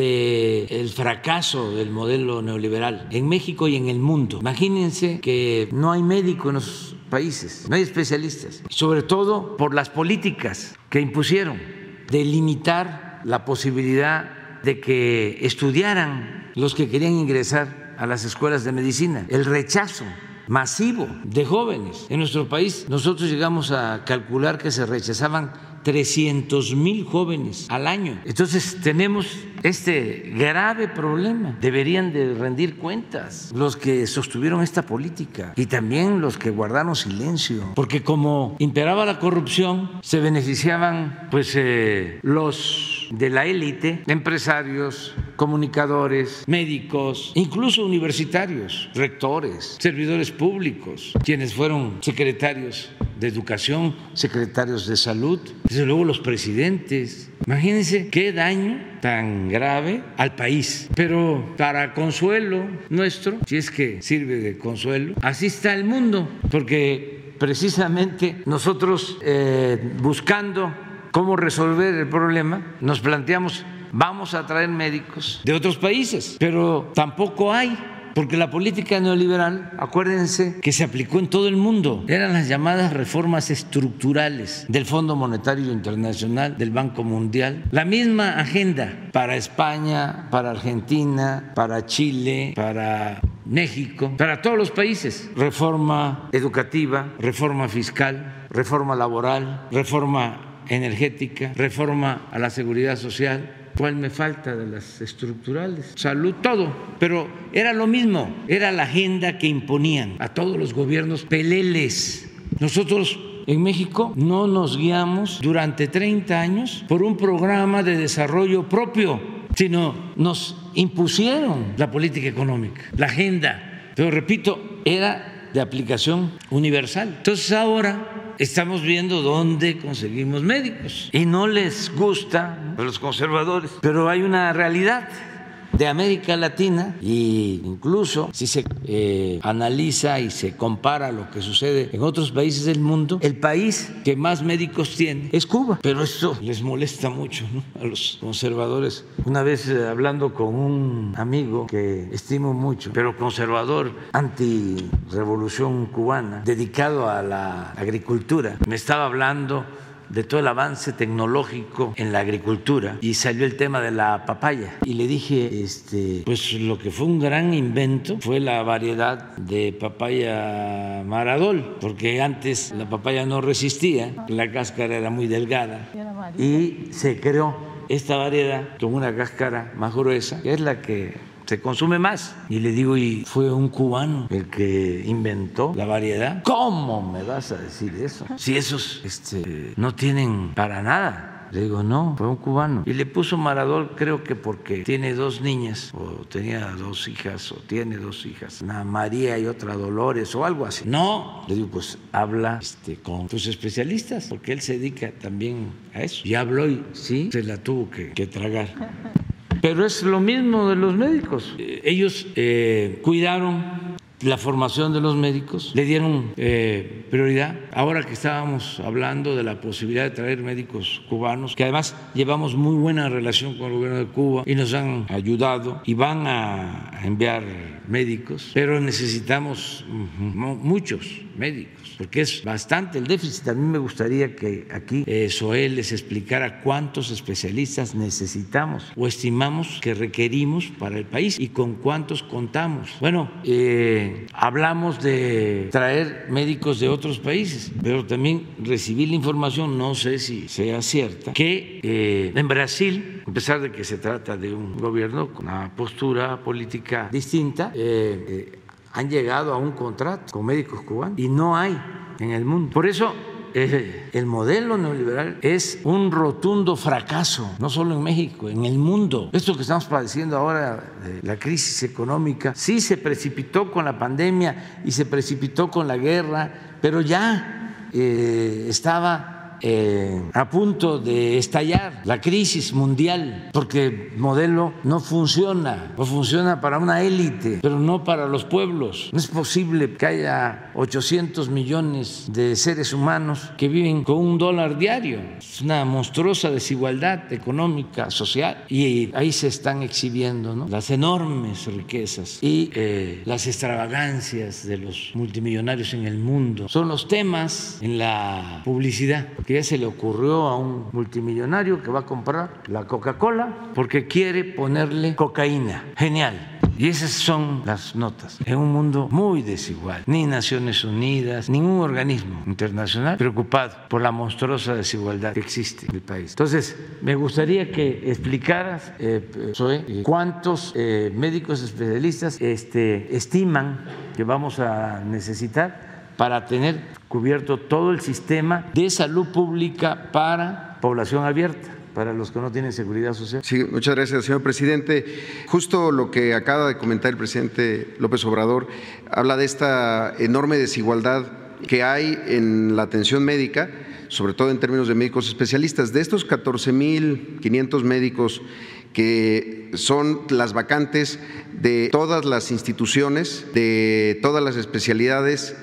[SPEAKER 1] el fracaso del modelo neoliberal en México y en el mundo. Imagínense que no hay médico en los países, no hay especialistas, sobre todo por las políticas que impusieron de limitar la posibilidad de que estudiaran los que querían ingresar a las escuelas de medicina, el rechazo masivo de jóvenes. En nuestro país nosotros llegamos a calcular que se rechazaban 300 mil jóvenes al año. Entonces tenemos este grave problema. Deberían de rendir cuentas los que sostuvieron esta política y también los que guardaron silencio, porque como imperaba la corrupción, se beneficiaban pues eh, los de la élite, empresarios, comunicadores, médicos, incluso universitarios, rectores, servidores públicos, quienes fueron secretarios de educación, secretarios de salud, desde luego los presidentes. Imagínense qué daño tan grave al país. Pero para consuelo nuestro, si es que sirve de consuelo, así está el mundo, porque precisamente nosotros eh, buscando cómo resolver el problema, nos planteamos, vamos a traer médicos de otros países, pero tampoco hay porque la política neoliberal, acuérdense que se aplicó en todo el mundo, eran las llamadas reformas estructurales del Fondo Monetario Internacional, del Banco Mundial, la misma agenda para España, para Argentina, para Chile, para México, para todos los países, reforma educativa, reforma fiscal, reforma laboral, reforma energética, reforma a la seguridad social, ¿Cuál me falta de las estructurales? Salud, todo. Pero era lo mismo, era la agenda que imponían a todos los gobiernos peleles. Nosotros en México no nos guiamos durante 30 años por un programa de desarrollo propio, sino nos impusieron la política económica, la agenda. Pero repito, era de aplicación universal. Entonces ahora estamos viendo dónde conseguimos médicos. Y no les gusta a los conservadores, pero hay una realidad de América Latina e incluso si se eh, analiza y se compara lo que sucede en otros países del mundo, el país que más médicos tiene es Cuba. Pero esto les molesta mucho a los conservadores. Una vez eh, hablando con un amigo que estimo mucho, pero conservador, anti-revolución cubana, dedicado a la agricultura, me estaba hablando de todo el avance tecnológico en la agricultura y salió el tema de la papaya. Y le dije este pues lo que fue un gran invento fue la variedad de papaya maradol porque antes la papaya no resistía la cáscara era muy delgada y se creó esta variedad con una cáscara más gruesa que es la que se consume más. Y le digo, ¿y fue un cubano el que inventó la variedad? ¿Cómo me vas a decir eso? Si esos este, no tienen para nada. Le digo, no, fue un cubano. Y le puso Maradol, creo que porque tiene dos niñas, o tenía dos hijas, o tiene dos hijas, una María y otra Dolores, o algo así. No, le digo, pues habla este, con tus especialistas, porque él se dedica también a eso. Y habló y sí, se la tuvo que, que tragar. Pero es lo mismo de los médicos. Ellos eh, cuidaron la formación de los médicos, le dieron eh, prioridad. Ahora que estábamos hablando de la posibilidad de traer médicos cubanos, que además llevamos muy buena relación con el gobierno de Cuba y nos han ayudado y van a enviar médicos, pero necesitamos muchos médicos porque es bastante el déficit. A mí me gustaría que aquí eh, Soel les explicara cuántos especialistas necesitamos o estimamos que requerimos para el país y con cuántos contamos. Bueno, eh, hablamos de traer médicos de otros países, pero también recibí la información, no sé si sea cierta, que eh, en Brasil, a pesar de que se trata de un gobierno con una postura política distinta, han llegado a un contrato con médicos cubanos y no hay en el mundo. Por eso eh, el modelo neoliberal es un rotundo fracaso, no solo en México, en el mundo. Esto que estamos padeciendo ahora, la crisis económica, sí se precipitó con la pandemia y se precipitó con la guerra, pero ya eh, estaba eh, a punto de estallar la crisis mundial porque el modelo no funciona o funciona para una élite, pero no para los pueblos. No es posible que haya 800 millones de seres humanos que viven con un dólar diario. Es una monstruosa desigualdad económica, social y ahí se están exhibiendo las enormes riquezas y eh, las extravagancias de los multimillonarios en el mundo. Son los temas en la publicidad que ya se le ocurrió a un multimillonario que va a comprar la Coca-Cola porque quiere ponerle cocaína. Genial. Y esas son las notas. En un mundo muy desigual, ni Naciones Unidas, ningún organismo internacional preocupado por la monstruosa desigualdad que existe en el país. Entonces, me gustaría que explicaras, eh, eh, cuántos eh, médicos especialistas este, estiman que vamos a necesitar para tener cubierto todo el sistema de salud pública para población abierta para los que no tienen seguridad social.
[SPEAKER 3] Sí, muchas gracias, señor presidente. Justo lo que acaba de comentar el presidente López Obrador habla de esta enorme desigualdad que hay en la atención médica, sobre todo en términos de médicos especialistas. De estos 14.500 médicos que son las vacantes de todas las instituciones, de todas las especialidades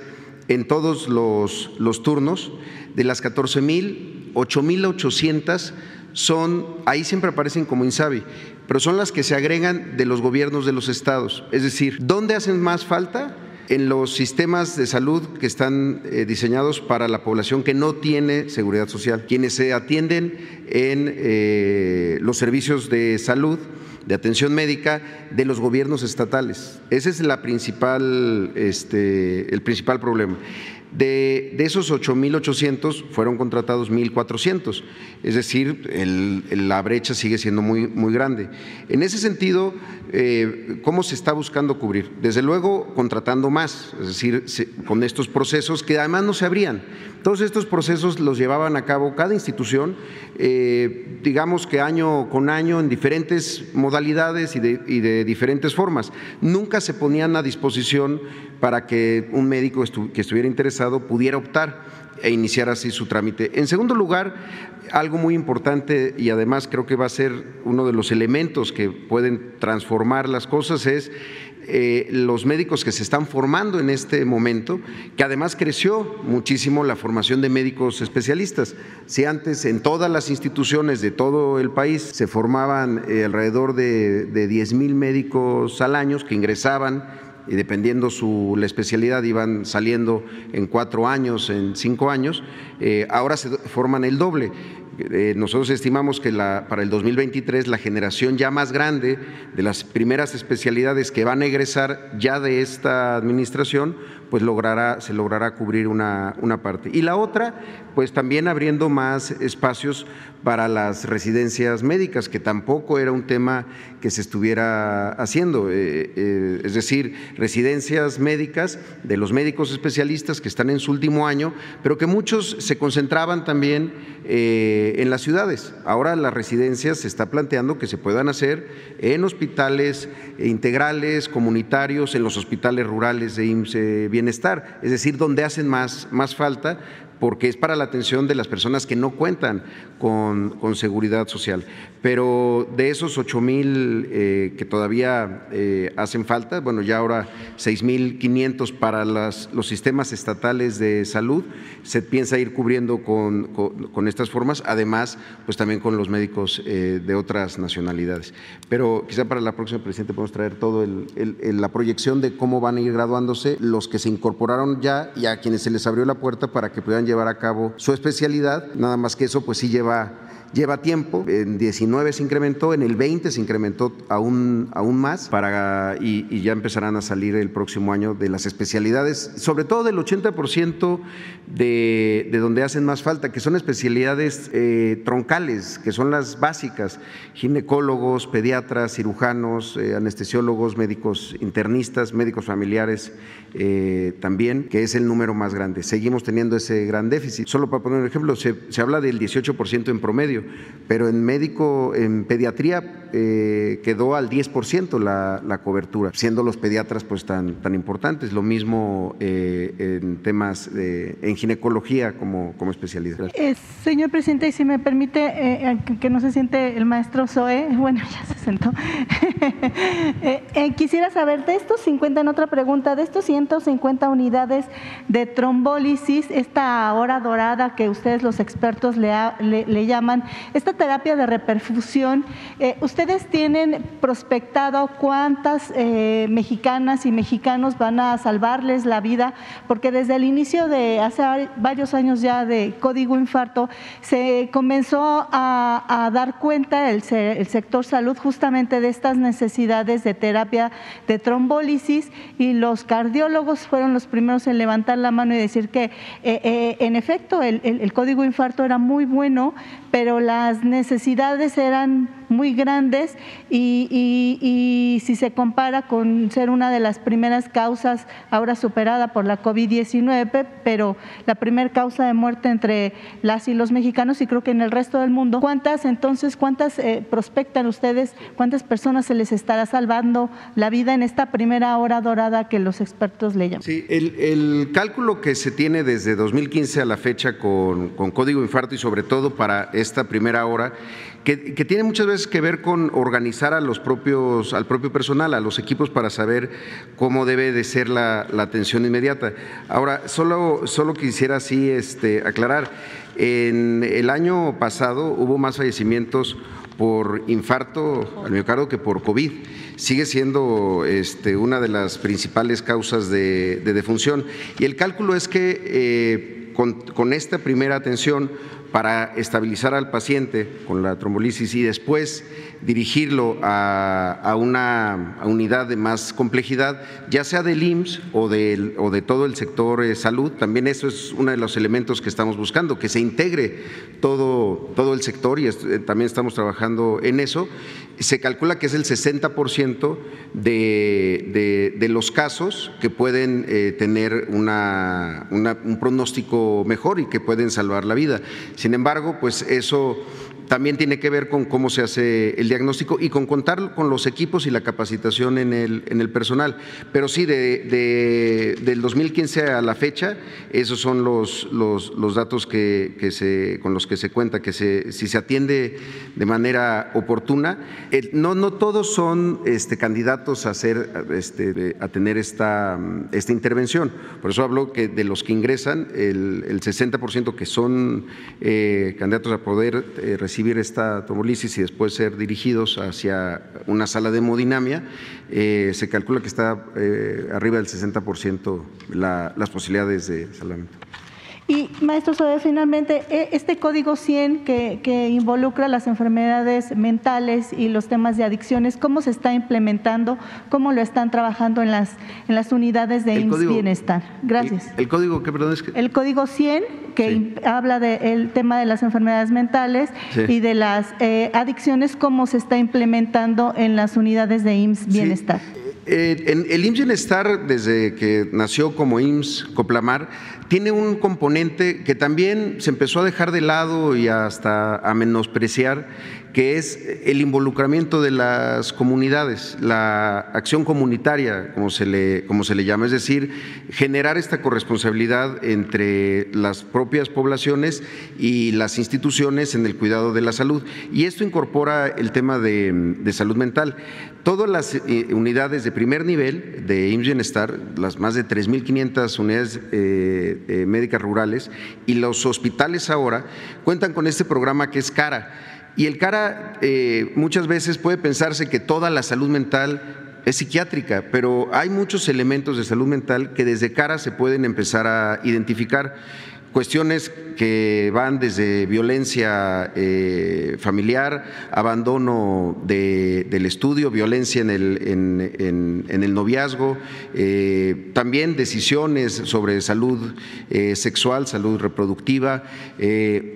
[SPEAKER 3] en todos los, turnos. De las 14 mil, 8 mil 800 son, ahí siempre aparecen como INSABI, pero son las que se agregan de los gobiernos de los estados. Es decir, ¿dónde hacen más falta? En los sistemas de salud que están eh, diseñados para la población que no tiene seguridad social, quienes se atienden en eh, los servicios de salud de atención médica de los gobiernos estatales. Ese es principal, este, el principal problema. De, de esos 8.800 fueron contratados 1.400, es decir, el, la brecha sigue siendo muy, muy grande. En ese sentido, eh, ¿cómo se está buscando cubrir? Desde luego, contratando más, es decir, con estos procesos que además no se abrían. Todos estos procesos los llevaban a cabo cada institución, eh, digamos que año con año, en diferentes modalidades y de, y de diferentes formas. Nunca se ponían a disposición para que un médico que estuviera interesado pudiera optar e iniciar así su trámite. En segundo lugar, algo muy importante y además creo que va a ser uno de los elementos que pueden transformar las cosas es eh, los médicos que se están formando en este momento, que además creció muchísimo la formación de médicos especialistas. Si antes en todas las instituciones de todo el país se formaban eh, alrededor de, de 10 mil médicos al año que ingresaban y dependiendo su la especialidad iban saliendo en cuatro años, en cinco años, eh, ahora se forman el doble. Eh, nosotros estimamos que para el 2023 la generación ya más grande de las primeras especialidades que van a egresar ya de esta administración, pues logrará, se logrará cubrir una, una parte. Y la otra, pues también abriendo más espacios para las residencias médicas, que tampoco era un tema que se estuviera haciendo. Eh, eh, es decir, residencias médicas de los médicos especialistas que están en su último año, pero que muchos se concentraban también eh, en las ciudades. Ahora las residencias se está planteando que se puedan hacer en hospitales integrales, comunitarios, en los hospitales rurales de IMSS Bienestar, es decir, donde hacen más, más falta porque es para la atención de las personas que no cuentan con, con seguridad social. Pero de esos 8 mil eh, que todavía eh, hacen falta, bueno, ya ahora 6.500 para las, los sistemas estatales de salud, se piensa ir cubriendo con, estas formas, además, pues también con los médicos eh, de otras nacionalidades. Pero quizá para la próxima, presidente, podemos traer todo el, la proyección de cómo van a ir graduándose los que se incorporaron ya y a quienes se les abrió la puerta para que puedan llevar a cabo su especialidad, nada más que eso pues sí lleva lleva tiempo, en 19 se incrementó, en el 20 se incrementó aún, aún más para, y, ya empezarán a salir el próximo año de las especialidades, sobre todo del 80% de, de donde hacen más falta, que son especialidades eh, troncales, que son las básicas, ginecólogos, pediatras, cirujanos, eh, anestesiólogos, médicos internistas, médicos familiares eh, también, que es el número más grande. Seguimos teniendo ese gran déficit. Solo para poner un ejemplo, se, se habla del 18% en promedio pero en médico, en pediatría eh, quedó al 10% la, la, cobertura, siendo los pediatras pues tan, tan importantes. Lo mismo eh, en temas, de, en ginecología como, como especialidad.
[SPEAKER 6] Eh, señor presidente, si me permite eh, que no se siente el maestro Zoe, (laughs) bueno, ya se sentó. (laughs) quisiera saber de estos 50, en otra pregunta, de estos 150 unidades de trombólisis, esta hora dorada que ustedes los expertos le, le llaman, esta terapia de reperfusión, eh, ¿ustedes tienen prospectado cuántas eh, mexicanas y mexicanos van a salvarles la vida? Porque desde el inicio de hace varios años ya de Código Infarto, se comenzó a, dar cuenta el, sector salud justamente de estas necesidades de terapia de trombólisis y los cardiólogos fueron los primeros en levantar la mano y decir que eh, en efecto el Código Infarto era muy bueno, pero las necesidades eran muy grandes y, y, y, si se compara con ser una de las primeras causas ahora superada por la COVID-19, pero la primera causa de muerte entre las y los mexicanos y creo que en el resto del mundo. ¿Cuántas entonces, cuántas eh, prospectan ustedes, cuántas personas se les estará salvando la vida en esta primera hora dorada que los expertos le llaman?
[SPEAKER 3] Sí, el, el cálculo que se tiene desde 2015 a la fecha con, con código infarto y sobre todo para esta primera hora, que, tiene muchas veces que ver con organizar a los propios, al propio personal, a los equipos para saber cómo debe de ser la, atención inmediata. Ahora, solo, solo quisiera así este, aclarar, en el año pasado hubo más fallecimientos por infarto al miocardio que por COVID. Sigue siendo este, una de las principales causas de, de defunción. Y el cálculo es que eh, con esta primera atención para estabilizar al paciente con la trombolisis y después dirigirlo a, una unidad de más complejidad, ya sea del IMSS o, del, o de todo el sector eh, salud. También eso es uno de los elementos que estamos buscando, que se integre todo, todo el sector y eh, también estamos trabajando en eso. Se calcula que es el 60% de, de, los casos que pueden eh, tener una, un pronóstico mejor y que pueden salvar la vida. Sin embargo, pues eso también tiene que ver con cómo se hace el diagnóstico y con contar con los equipos y la capacitación en el, en el personal. Pero sí, de, del 2015 a la fecha, esos son los, los, los datos que, que, se, con los que se cuenta, que se, si se atiende de manera oportuna, no, no todos son este, candidatos a, hacer, este, a tener esta, esta intervención. Por eso hablo que de los que ingresan, el, el 60% que son eh, candidatos a poder eh, recibir recibir esta tromolisis y después ser dirigidos hacia una sala de hemodinamia, eh, se calcula que está eh, arriba del 60% la, las posibilidades de salvamento.
[SPEAKER 6] Y maestro Sobe, finalmente, e, este código 100 que, involucra las enfermedades mentales y los temas de adicciones, ¿cómo se está implementando? ¿Cómo lo están trabajando en las, en las unidades de IMSS Bienestar? Gracias.
[SPEAKER 3] El, código, ¿qué perdón? Es que...
[SPEAKER 6] El código 100, que habla del tema de las enfermedades mentales y de las eh, adicciones, ¿cómo se está implementando en las unidades de IMSS Bienestar?
[SPEAKER 3] En el IMSS Bienestar, desde que nació como IMSS Coplamar, tiene un componente que también se empezó a dejar de lado y hasta a menospreciar, que es el involucramiento de las comunidades, la acción comunitaria, como se le, como se le llama, es decir, generar esta corresponsabilidad entre las propias poblaciones y las instituciones en el cuidado de la salud. Y esto incorpora el tema de, salud mental. Todas las eh, unidades de primer nivel de IMSS Bienestar, las más de 3.500 unidades eh, eh, médicas rurales y los hospitales ahora, cuentan con este programa que es CARA y el cara eh, muchas veces puede pensarse que toda la salud mental es psiquiátrica, pero hay muchos elementos de salud mental que desde cara se pueden empezar a identificar cuestiones que van desde violencia eh, familiar, abandono del estudio, violencia en el, noviazgo, eh, también decisiones sobre salud eh, sexual, salud reproductiva,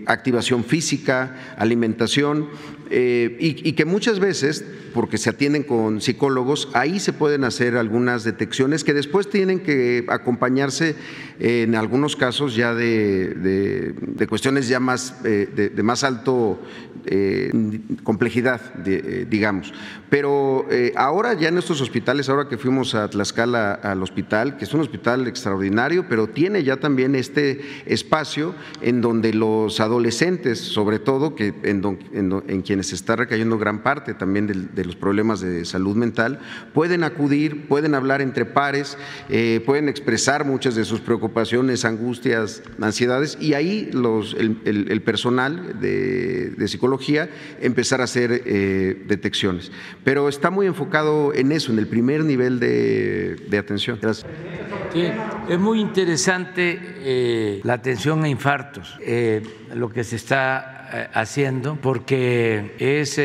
[SPEAKER 3] activación física, alimentación. Y, que muchas veces, porque se atienden con psicólogos, ahí se pueden hacer algunas detecciones que después tienen que acompañarse en algunos casos ya de, cuestiones ya más, eh, de, más alto eh, complejidad, eh, digamos. Pero ahora ya en estos hospitales, ahora que fuimos a Tlaxcala al hospital, que es un hospital extraordinario, pero tiene ya también este espacio en donde los adolescentes, sobre todo, que en, en, quienes se está recayendo gran parte también de, los problemas de salud mental, pueden acudir, pueden hablar entre pares, pueden expresar muchas de sus preocupaciones angustias, ansiedades, y ahí los, el, personal de, psicología empezar a hacer eh, detecciones. Pero está muy enfocado en eso, en el primer nivel de, atención. Gracias.
[SPEAKER 1] es muy interesante eh, la atención a infartos, eh, lo que se está haciendo, porque es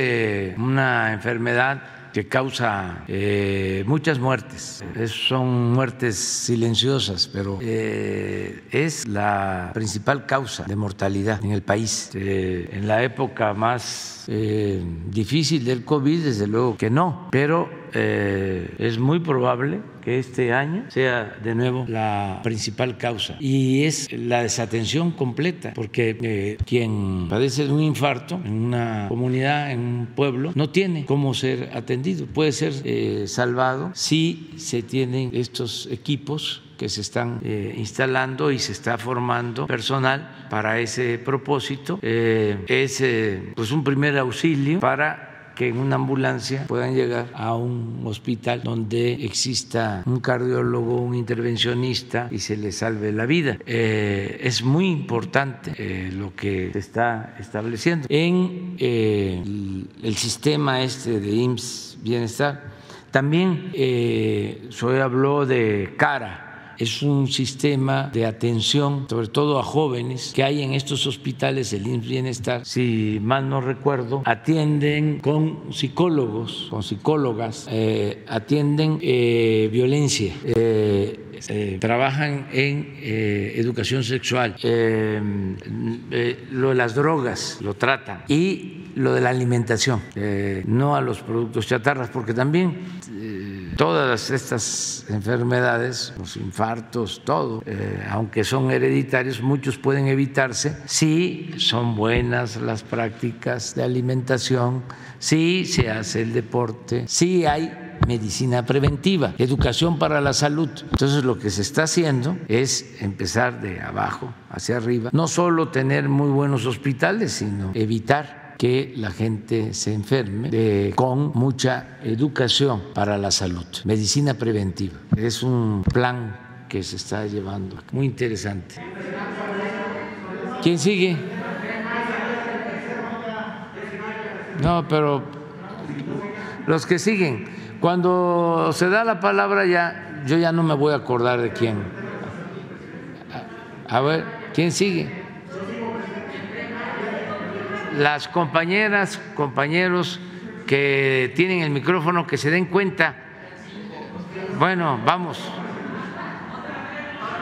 [SPEAKER 1] una enfermedad que causa eh, muchas muertes. son muertes silenciosas, pero eh, es la principal causa de mortalidad en el país. Eh, en la época más difícil del COVID, desde luego que no, pero es muy probable que este año sea de nuevo la principal causa y es la desatención completa, porque quien padece de un infarto en una comunidad, en un pueblo, no tiene cómo ser atendido puede ser eh, salvado si se tienen estos equipos que se están eh, instalando y se está formando personal para ese propósito. Eh, es pues un primer auxilio para que en una ambulancia puedan llegar a un hospital donde exista un cardiólogo, un intervencionista y se le salve la vida. es muy importante lo que se está estableciendo. En el sistema este de IMSS bienestar. También eh, habló de cara es un sistema de atención, sobre todo a jóvenes, que hay en estos hospitales, el IMSS Bienestar, si mal no recuerdo, atienden con psicólogos, con psicólogas, eh, atienden eh, violencia. Eh, trabajan en educación sexual, eh, lo de las drogas lo tratan y lo de la alimentación, no a los productos chatarras, porque también todas estas enfermedades, los infartos, todo, aunque son hereditarios, muchos pueden evitarse si son buenas las prácticas de alimentación, si se hace el deporte, si hay medicina preventiva, educación para la salud. Entonces lo que se está haciendo es empezar de abajo hacia arriba, no solo tener muy buenos hospitales, sino evitar que la gente se enferme con mucha educación para la salud, medicina preventiva. Es un plan que se está llevando, muy interesante. ¿Quién sigue? No, pero los que siguen. Cuando se da la palabra ya, yo ya no me voy a acordar de quién. A ver, ¿quién sigue? Las compañeras, compañeros que tienen el micrófono, que se den cuenta. Bueno, vamos.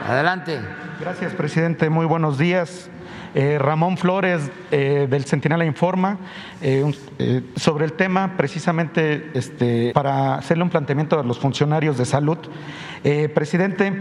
[SPEAKER 1] Adelante.
[SPEAKER 7] Gracias, presidente. Muy buenos días. Eh, Ramón Flores eh, del Centinela Informa eh, sobre el tema precisamente este, para hacerle un planteamiento a los funcionarios de salud. presidente,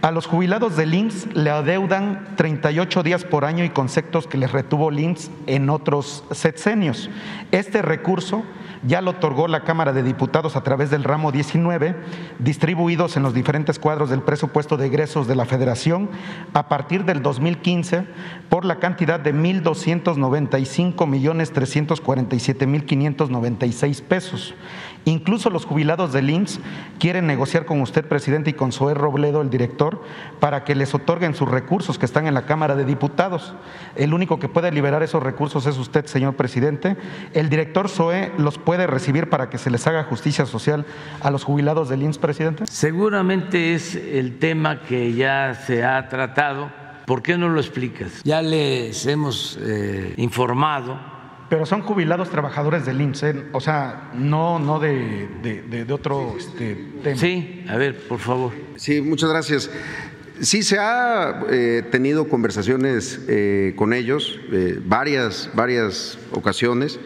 [SPEAKER 7] a los jubilados del IMSS le adeudan 38 días por año y conceptos que les retuvo el en otros sexenios. Este recurso ya lo otorgó la Cámara de Diputados a través del ramo 19, distribuidos en los diferentes cuadros del presupuesto de egresos de la Federación a partir del 2015 por la cantidad de 1.295 millones 347 mil 596 pesos. Incluso los jubilados del IMSS quieren negociar con usted, presidente, y con Zoé Robledo, el director, para que les otorguen sus recursos que están en la Cámara de Diputados. El único que puede liberar esos recursos es usted, señor presidente. El director Zoé los puede recibir para que se les haga justicia social a los jubilados del IMSS, presidente.
[SPEAKER 1] Seguramente es el tema que ya se ha tratado. ¿Por qué no lo explicas? Ya les hemos eh, informado
[SPEAKER 7] pero son jubilados trabajadores del IMSS, ¿eh? o sea, no, no de, de, otro este, tema.
[SPEAKER 1] Sí, a ver, por favor.
[SPEAKER 3] Sí, muchas gracias. Sí, se ha eh, tenido conversaciones eh, con ellos, varias, varias ocasiones,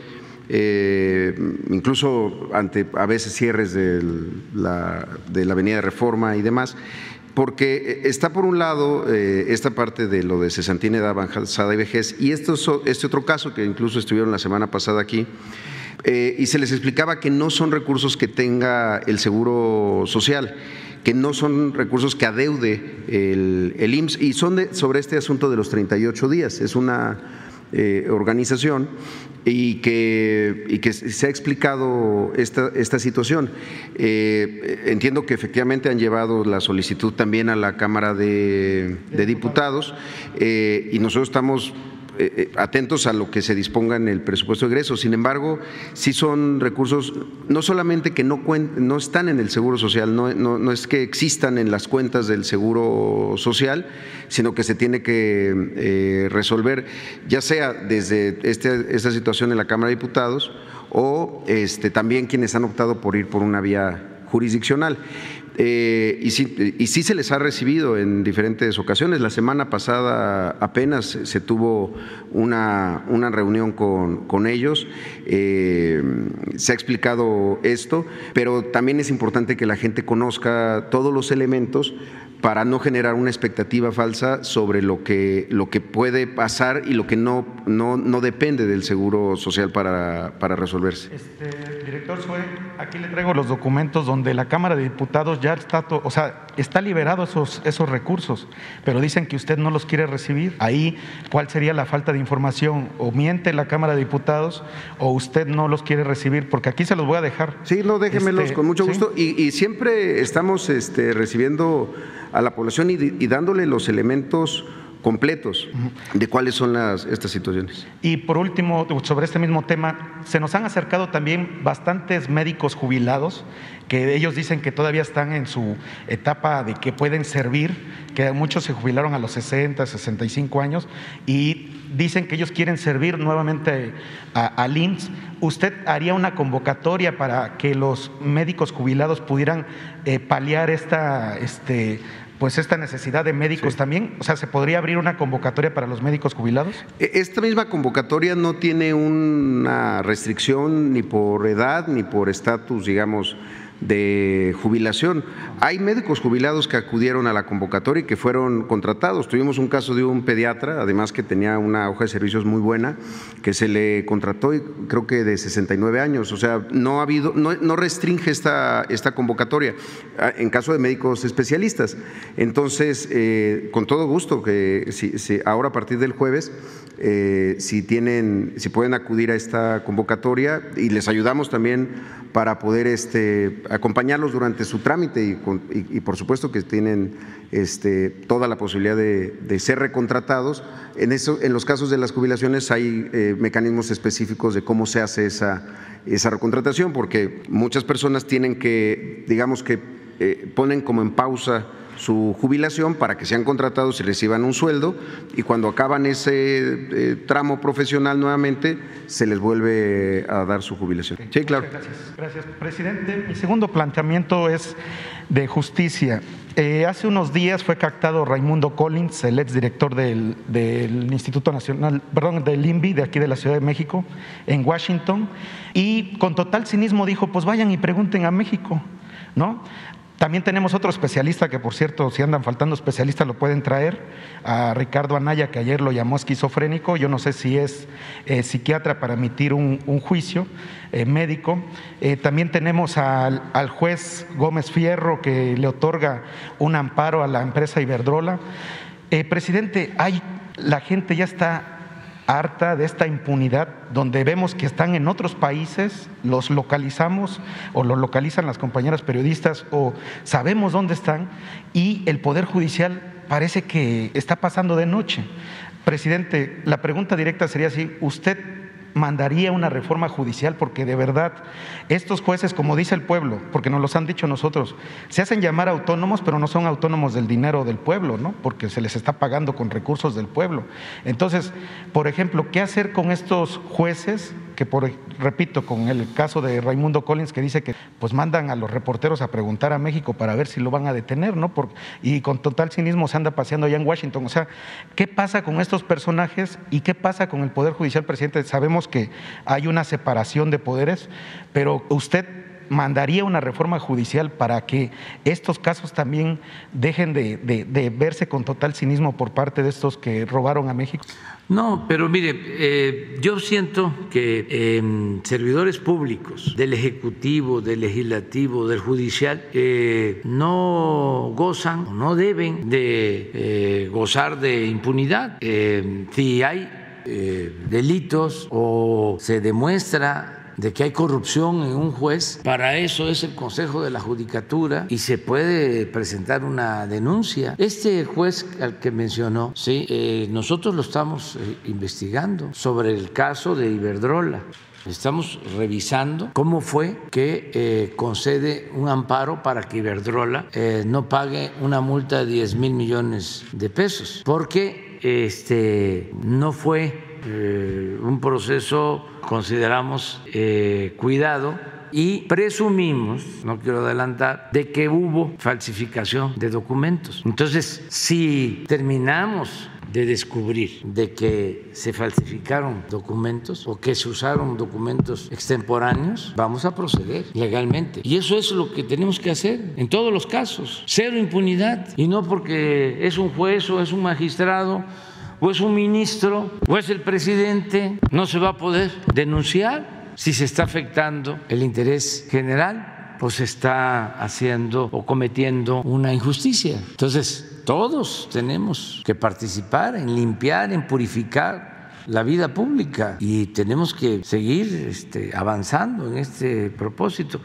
[SPEAKER 3] incluso ante a veces cierres de la, de la Avenida Reforma y demás porque eh, está por un lado eh, esta parte de lo de cesantina, edad avanzada y vejez, y esto, este otro caso que incluso estuvieron la semana pasada aquí, eh, y se les explicaba que no son recursos que tenga el Seguro Social, que no son recursos que adeude el, el IMSS, y son sobre este asunto de los 38 días. Es una organización y que, y que se ha explicado esta, esta situación. Eh, entiendo que efectivamente han llevado la solicitud también a la Cámara de, Diputados eh, y nosotros estamos atentos a lo que se disponga en el presupuesto de egresos. Sin embargo, sí son recursos no solamente que no, no están en el Seguro Social, no, no, es que existan en las cuentas del Seguro Social, sino que se tiene que eh, resolver, ya sea desde este, esta situación en la Cámara de Diputados o este, también quienes han optado por ir por una vía jurisdiccional. Eh, y, sí, se les ha recibido en diferentes ocasiones. La semana pasada apenas se tuvo una, una reunión con, con ellos, eh, se ha explicado esto, pero también es importante que la gente conozca todos los elementos para no generar una expectativa falsa sobre lo que, lo que puede pasar y lo que no, no, no depende del seguro social para, para resolverse.
[SPEAKER 7] Este, director Sue, aquí le traigo los documentos donde la Cámara de Diputados ya está, o sea, está liberado esos, esos recursos, pero dicen que usted no los quiere recibir. Ahí, ¿cuál sería la falta de información? ¿O miente la Cámara de Diputados o usted no los quiere recibir? Porque aquí se los voy a dejar.
[SPEAKER 3] Sí, no, déjemelos este, con mucho gusto. Y, y, siempre estamos este, recibiendo a la población y, dándole los elementos completos de cuáles son las, estas situaciones.
[SPEAKER 7] Y por último, sobre este mismo tema, se nos han acercado también bastantes médicos jubilados que ellos dicen que todavía están en su etapa de que pueden servir, que muchos se jubilaron a los 60, 65 años y dicen que ellos quieren servir nuevamente al IMSS. ¿Usted haría una convocatoria para que los médicos jubilados pudieran eh, paliar esta, este, pues esta necesidad de médicos también? O sea, ¿se podría abrir una convocatoria para los médicos jubilados?
[SPEAKER 3] E, esta misma convocatoria no tiene una restricción ni por edad ni por estatus, digamos, de jubilación. Hay médicos jubilados que acudieron a la convocatoria y que fueron contratados. Tuvimos un caso de un pediatra, además que tenía una hoja de servicios muy buena, que se le contrató y creo que de 69 años. O sea, no ha habido, no, restringe esta, esta convocatoria ah, en caso de médicos especialistas. Entonces, eh, con todo gusto, que ahora a partir del jueves eh, si tienen, si pueden acudir a esta convocatoria y les ayudamos también para poder este, acompañarlos durante su trámite y, por supuesto que tienen este, toda la posibilidad de, ser recontratados. En, en los casos de las jubilaciones hay eh, mecanismos específicos de cómo se hace esa, esa recontratación, porque muchas personas tienen que, digamos que eh, ponen como en pausa su jubilación para que sean contratados y reciban un sueldo y cuando acaban ese eh, tramo profesional nuevamente se les vuelve a dar su jubilación.
[SPEAKER 7] Sí, claro. Gracias. Gracias, presidente. Mi segundo planteamiento es de justicia. Eh, hace unos días fue captado Raimundo Collins, el exdirector del, del Instituto Nacional, perdón, del INVI de aquí de la Ciudad de México, en Washington, y con total cinismo dijo, pues vayan y pregunten a México, ¿no? También tenemos otro especialista que, por cierto, si andan faltando especialistas, lo pueden traer, a Ricardo Anaya, que ayer lo llamó esquizofrénico. Yo no sé si es eh, psiquiatra para emitir un, juicio eh, médico. Eh, también tenemos al, al, juez Gómez Fierro, que le otorga un amparo a la empresa Iberdrola. presidente, hay, la gente ya está harta de esta impunidad donde vemos que están en otros países, los localizamos o los localizan las compañeras periodistas o sabemos dónde están y el Poder Judicial parece que está pasando de noche. Presidente, la pregunta directa sería si usted mandaría una reforma judicial porque de verdad estos jueces, como dice el pueblo, porque nos los han dicho nosotros, se hacen llamar autónomos, pero no son autónomos del dinero del pueblo, ¿no? Porque se les está pagando con recursos del pueblo. Entonces, por ejemplo, ¿qué hacer con estos jueces que por, repito, con el caso de Raimundo Collins que dice que pues mandan a los reporteros a preguntar a México para ver si lo van a detener, ¿no? y con total cinismo se anda paseando allá en Washington. O sea, ¿qué pasa con estos personajes y qué pasa con el Poder Judicial, presidente? Sabemos que hay una separación de poderes, pero usted mandaría una reforma judicial para que estos casos también dejen de, verse con total cinismo por parte de estos que robaron a México?
[SPEAKER 1] No, pero mire, eh, yo siento que em, servidores públicos del Ejecutivo, del Legislativo, del Judicial, eh, no gozan o no deben de eh, gozar de impunidad. si hay delitos o se demuestra de que hay corrupción en un juez, para eso es el Consejo de la Judicatura y se puede presentar una denuncia. Este juez al que mencionó, sí, eh, nosotros lo estamos eh, investigando sobre el caso de Iberdrola. Estamos revisando cómo fue que eh, concede un amparo para que Iberdrola no pague una multa de 10 mil millones de pesos, porque este, no fue un proceso consideramos eh, cuidado y presumimos, no quiero adelantar, de que hubo falsificación de documentos. Entonces, si terminamos de descubrir de que se falsificaron documentos o que se usaron documentos extemporáneos, vamos a proceder legalmente. Y eso es lo que tenemos que hacer en todos los casos. Cero impunidad. Y no porque es un juez o es un magistrado o es un ministro o es el presidente, no se va a poder denunciar si se está afectando el interés general o se está haciendo o cometiendo una injusticia. Entonces, todos tenemos que participar en limpiar, en purificar la vida pública y tenemos que seguir este, avanzando en este propósito.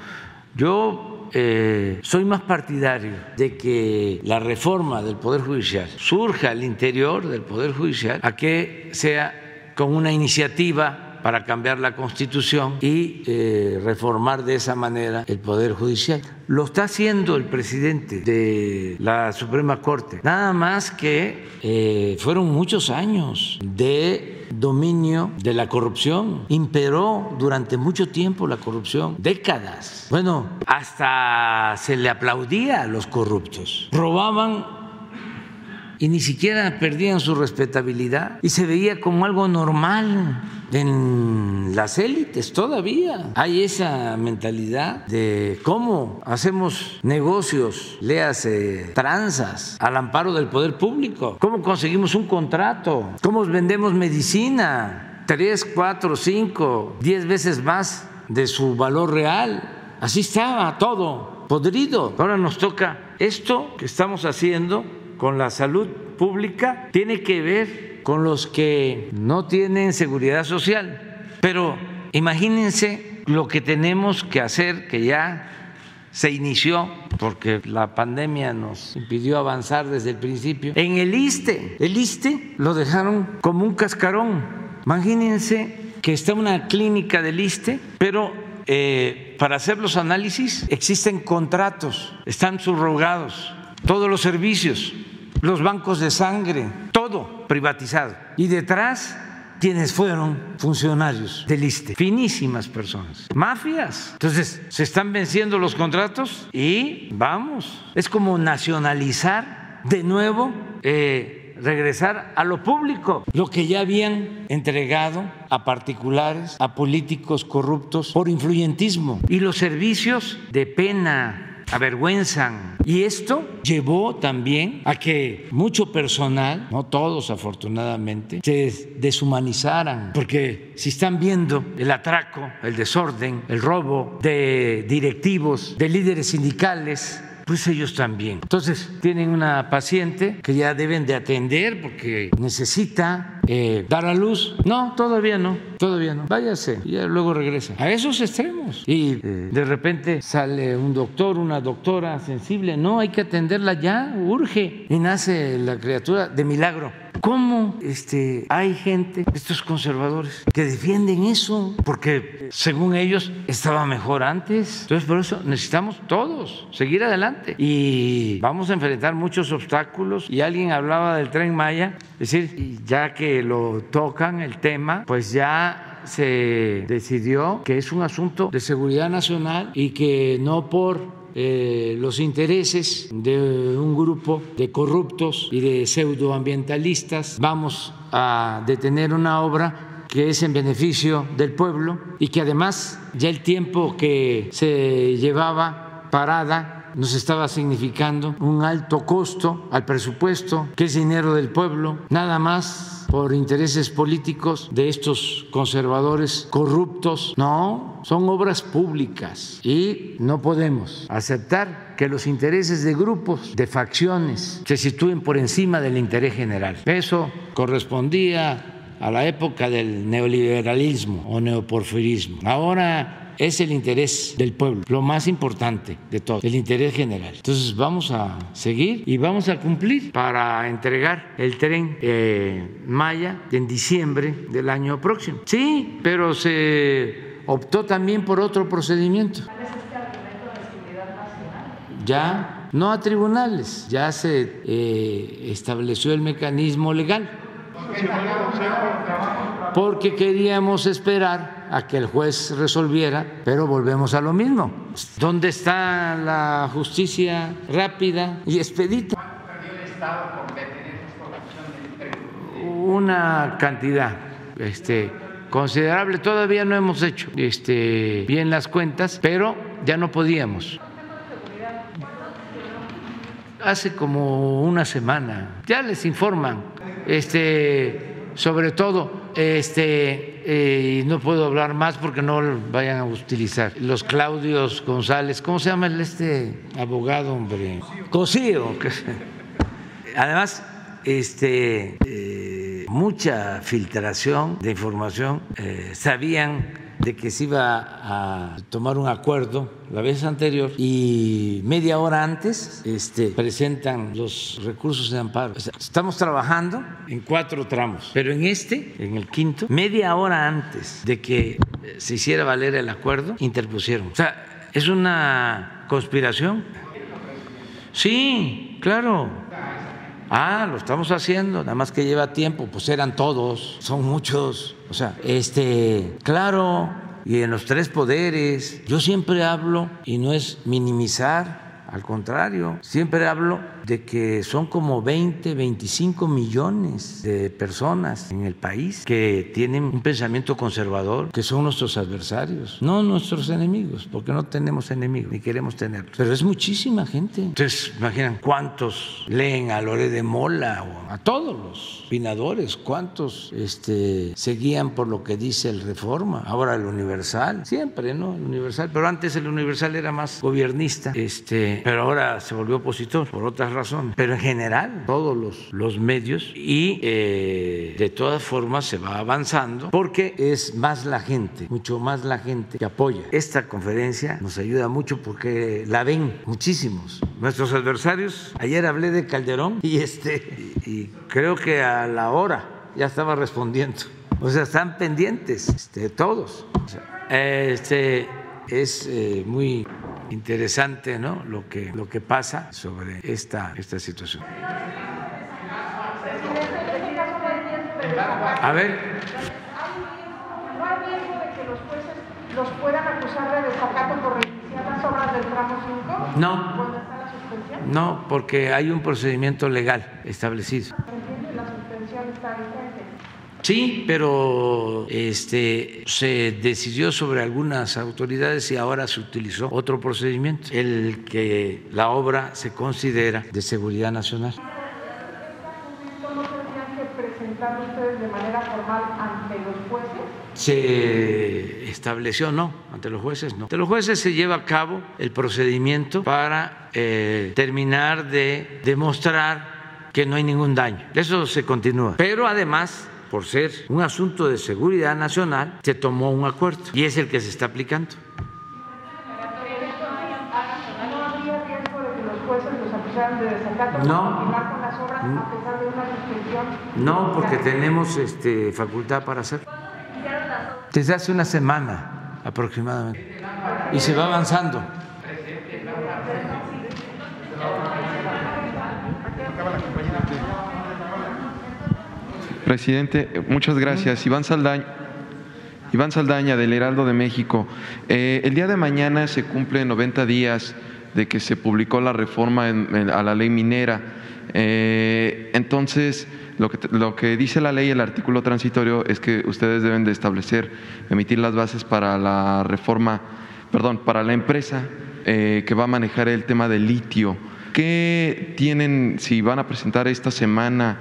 [SPEAKER 1] Yo eh, soy más partidario de que la reforma del Poder Judicial surja al interior del Poder Judicial a que sea con una iniciativa para cambiar la constitución y eh, reformar de esa manera el Poder Judicial. Lo está haciendo el presidente de la Suprema Corte. Nada más que eh, fueron muchos años de dominio de la corrupción. Imperó durante mucho tiempo la corrupción, décadas. Bueno, hasta se le aplaudía a los corruptos. Robaban y ni siquiera perdían su respetabilidad y se veía como algo normal en las élites todavía. Hay esa mentalidad de cómo hacemos negocios, léase tranzas al amparo del poder público, cómo conseguimos un contrato, cómo vendemos medicina, tres, cuatro, cinco, diez veces más de su valor real. Así estaba todo podrido. Ahora nos toca esto que estamos haciendo con la salud pública tiene que ver con los que no tienen seguridad social. Pero imagínense lo que tenemos que hacer, que ya se inició porque la pandemia nos impidió avanzar desde el principio. En el ISTE, el ISTE lo dejaron como un cascarón. Imagínense que está una clínica del ISTE, pero eh, para hacer los análisis existen contratos, están subrogados todos los servicios, los bancos de sangre, todo privatizado. Y detrás quienes fueron funcionarios del ISTE, finísimas personas, mafias. Entonces, se están venciendo los contratos y vamos, es como nacionalizar de nuevo, eh, regresar a lo público, lo que ya habían entregado a particulares, a políticos corruptos por influyentismo. Y los servicios de pena avergüenzan. Y esto llevó también a que mucho personal, no todos afortunadamente, se deshumanizaran, porque si están viendo el atraco, el desorden, el robo de directivos, de líderes sindicales, pues ellos también. Entonces tienen una paciente que ya deben de atender porque necesita eh, dar a luz. No, todavía no, todavía no. Váyase, y luego regresa. A esos extremos. Y eh, de repente sale un doctor, una doctora sensible. No, hay que atenderla ya, urge. Y nace la criatura de milagro. ¿Cómo este, hay gente, estos conservadores, que defienden eso? Porque según ellos estaba mejor antes. Entonces, por eso necesitamos todos seguir adelante. Y vamos a enfrentar muchos obstáculos. Y alguien hablaba del tren Maya, es decir, ya que lo tocan el tema, pues ya se decidió que es un asunto de seguridad nacional y que no por eh, los intereses de un grupo de corruptos y de pseudoambientalistas. Vamos a detener una obra que es en beneficio del pueblo y que además ya el tiempo que se llevaba parada nos estaba significando un alto costo al presupuesto, que es dinero del pueblo, nada más por intereses políticos de estos conservadores corruptos. No, son obras públicas y no podemos aceptar que los intereses de grupos, de facciones, se sitúen por encima del interés general. Eso correspondía a la época del neoliberalismo o neoporfirismo. Ahora es el interés del pueblo, lo más importante de todo, el interés general. Entonces vamos a seguir y vamos a cumplir para entregar el tren eh, Maya en diciembre del año próximo. Sí, pero se optó también por otro procedimiento. Ya, no a tribunales, ya se eh, estableció el mecanismo legal. Porque queríamos esperar a que el juez resolviera, pero volvemos a lo mismo. ¿Dónde está la justicia rápida y expedita? Una cantidad este, considerable. Todavía no hemos hecho este, bien las cuentas, pero ya no podíamos. Hace como una semana, ya les informan, este, sobre todo, este, eh, no puedo hablar más porque no vayan a utilizar. Los Claudios González, ¿cómo se llama este abogado, hombre? Cosío. Además, este, eh, mucha filtración de información, eh, sabían de que se iba a tomar un acuerdo la vez anterior y media hora antes este, presentan los recursos de amparo. estamos trabajando en cuatro tramos, pero en este, en el quinto, media hora antes de que se hiciera valer el acuerdo, interpusieron. O sea, es una conspiración. Sí, claro. Ah, lo estamos haciendo, nada más que lleva tiempo, pues eran todos, son muchos. O sea, este, claro, y en los tres poderes, yo siempre hablo, y no es minimizar, al contrario, siempre hablo de que son como 20, 25 millones de personas en el país que tienen un pensamiento conservador, que son nuestros adversarios, no nuestros enemigos, porque no tenemos enemigos ni queremos tenerlos. Pero es muchísima gente. Entonces, imaginan cuántos leen a Lore de Mola o a todos los opinadores, cuántos este, seguían por lo que dice el Reforma, ahora el Universal, siempre, ¿no? El Universal, pero antes el Universal era más gobernista, este, pero ahora se volvió opositor por otras razón, pero en general todos los, los medios y eh, de todas formas se va avanzando porque es más la gente, mucho más la gente que apoya. Esta conferencia nos ayuda mucho porque la ven muchísimos. Nuestros adversarios, ayer hablé de Calderón y, este, y creo que a la hora ya estaba respondiendo. O sea, están pendientes este, todos. este, es eh, muy interesante ¿no? lo, que, lo que pasa sobre esta, esta situación. A ver.
[SPEAKER 8] ¿No hay riesgo de que los jueces los puedan acusar de desacato por reiniciar las obras del tramo 5?
[SPEAKER 1] No. No, porque hay un procedimiento legal establecido.
[SPEAKER 8] La suspensión está vigente.
[SPEAKER 1] Sí, pero este, se decidió sobre algunas autoridades y ahora se utilizó otro procedimiento, el que la obra se considera de seguridad nacional. Se estableció, no, ante los jueces no. Ante los jueces se lleva a cabo el procedimiento para eh, terminar de demostrar que no hay ningún daño. Eso se continúa. Pero además por ser un asunto de seguridad nacional, se tomó un acuerdo y es el que se está aplicando.
[SPEAKER 8] ¿No?
[SPEAKER 1] No, porque tenemos este, facultad para hacerlo. Desde hace una semana aproximadamente. Y se va avanzando.
[SPEAKER 9] Presidente, muchas gracias. Iván Saldaña, Iván Saldaña del Heraldo de México. Eh, el día de mañana se cumplen 90 días de que se publicó la reforma en- en- a la ley minera. Eh, entonces, lo que, lo que dice la ley, el artículo transitorio, es que ustedes deben de establecer, emitir las bases para la reforma, perdón, para la empresa eh, que va a manejar el tema del litio. ¿Qué tienen, si van a presentar esta semana,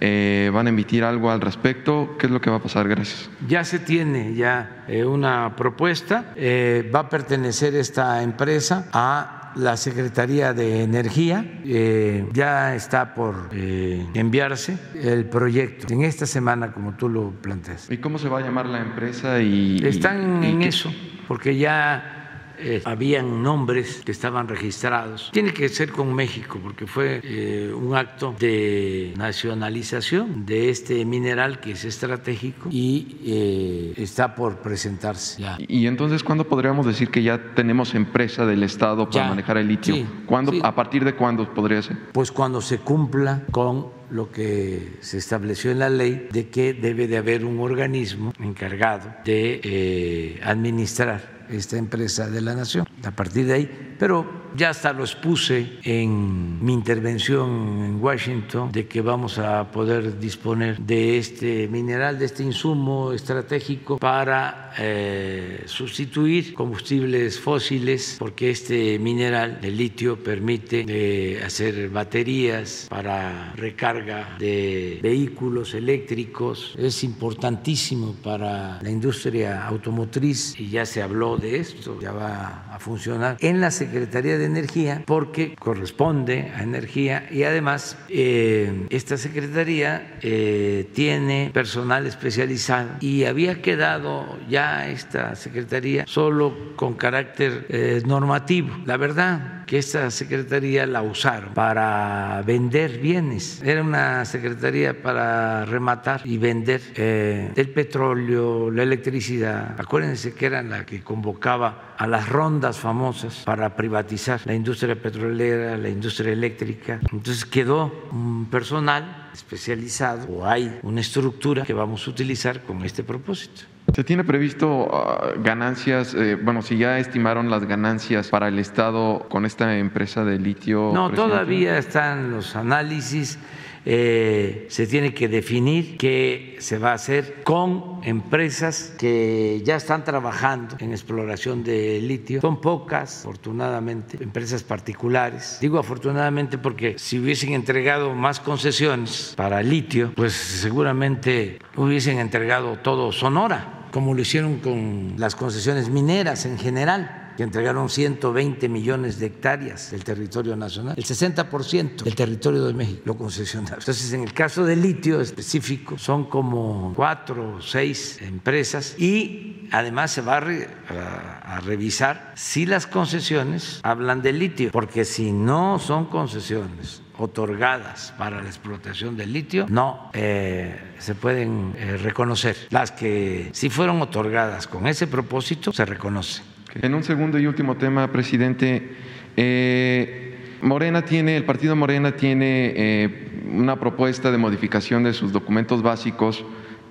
[SPEAKER 9] eh, van a emitir algo al respecto? ¿Qué es lo que va a pasar? Gracias.
[SPEAKER 1] Ya se tiene ya eh, una propuesta. eh, va a pertenecer esta empresa a la Secretaría de Energía. eh, ya está por eh, enviarse el proyecto en esta semana, como tú lo planteas.
[SPEAKER 9] ¿Y cómo se va a llamar la empresa? Y,
[SPEAKER 1] Están
[SPEAKER 9] y-
[SPEAKER 1] en
[SPEAKER 9] qué-
[SPEAKER 1] eso, porque ya eh, habían nombres que estaban registrados. Tiene que ser con México, porque fue eh, un acto de nacionalización de este mineral que es estratégico y eh, está por presentarse ya.
[SPEAKER 9] Y entonces, ¿cuándo podríamos decir que ya tenemos empresa del Estado para
[SPEAKER 1] Ya,
[SPEAKER 9] manejar el litio?
[SPEAKER 1] sí,
[SPEAKER 9] ¿Cuándo,
[SPEAKER 1] sí.
[SPEAKER 9] ¿A partir de cuándo podría ser?
[SPEAKER 1] Pues cuando se cumpla con lo que se estableció en la ley de que debe de haber un organismo encargado de eh, administrar esta empresa de la nación. A partir de ahí, pero ya hasta lo expuse en mi intervención en Washington de que vamos a poder disponer de este mineral, de este insumo estratégico para eh, sustituir combustibles fósiles, porque este mineral, el litio, permite eh, hacer baterías para recarga de vehículos eléctricos. Es importantísimo para la industria automotriz y ya se habló de esto, ya va a funcionar en la Secretaría de Energía porque corresponde a Energía y además eh, esta Secretaría eh, tiene personal especializado y había quedado ya esta Secretaría solo con carácter eh, normativo. La verdad que esta Secretaría la usaron para vender bienes. Era una Secretaría para rematar y vender el petróleo, la electricidad. Acuérdense que era la que convocaba a las rondas famosas para privatizar la industria petrolera, la industria eléctrica. Entonces quedó un personal especializado o hay una estructura que vamos a utilizar con este propósito.
[SPEAKER 9] ¿Se tiene previsto uh, ganancias, eh, bueno, si ya estimaron las ganancias para el Estado con esta empresa de litio?
[SPEAKER 1] No,
[SPEAKER 9] presidente?
[SPEAKER 1] todavía están los análisis. Eh, se tiene que definir qué se va a hacer con empresas que ya están trabajando en exploración de litio. Son pocas, afortunadamente, empresas particulares. Digo afortunadamente porque si hubiesen entregado más concesiones para litio, pues seguramente hubiesen entregado todo Sonora, como lo hicieron con las concesiones mineras en general que entregaron 120 millones de hectáreas del territorio nacional, el 60% del territorio de México lo concesionaron. Entonces, en el caso del litio específico, son como cuatro o seis empresas y además se va a, re, a, a revisar si las concesiones hablan de litio, porque si no son concesiones otorgadas para la explotación del litio no eh, se pueden eh, reconocer. Las que sí fueron otorgadas con ese propósito se reconocen.
[SPEAKER 9] En un segundo y último tema, presidente, eh, Morena tiene, el partido Morena tiene eh, una propuesta de modificación de sus documentos básicos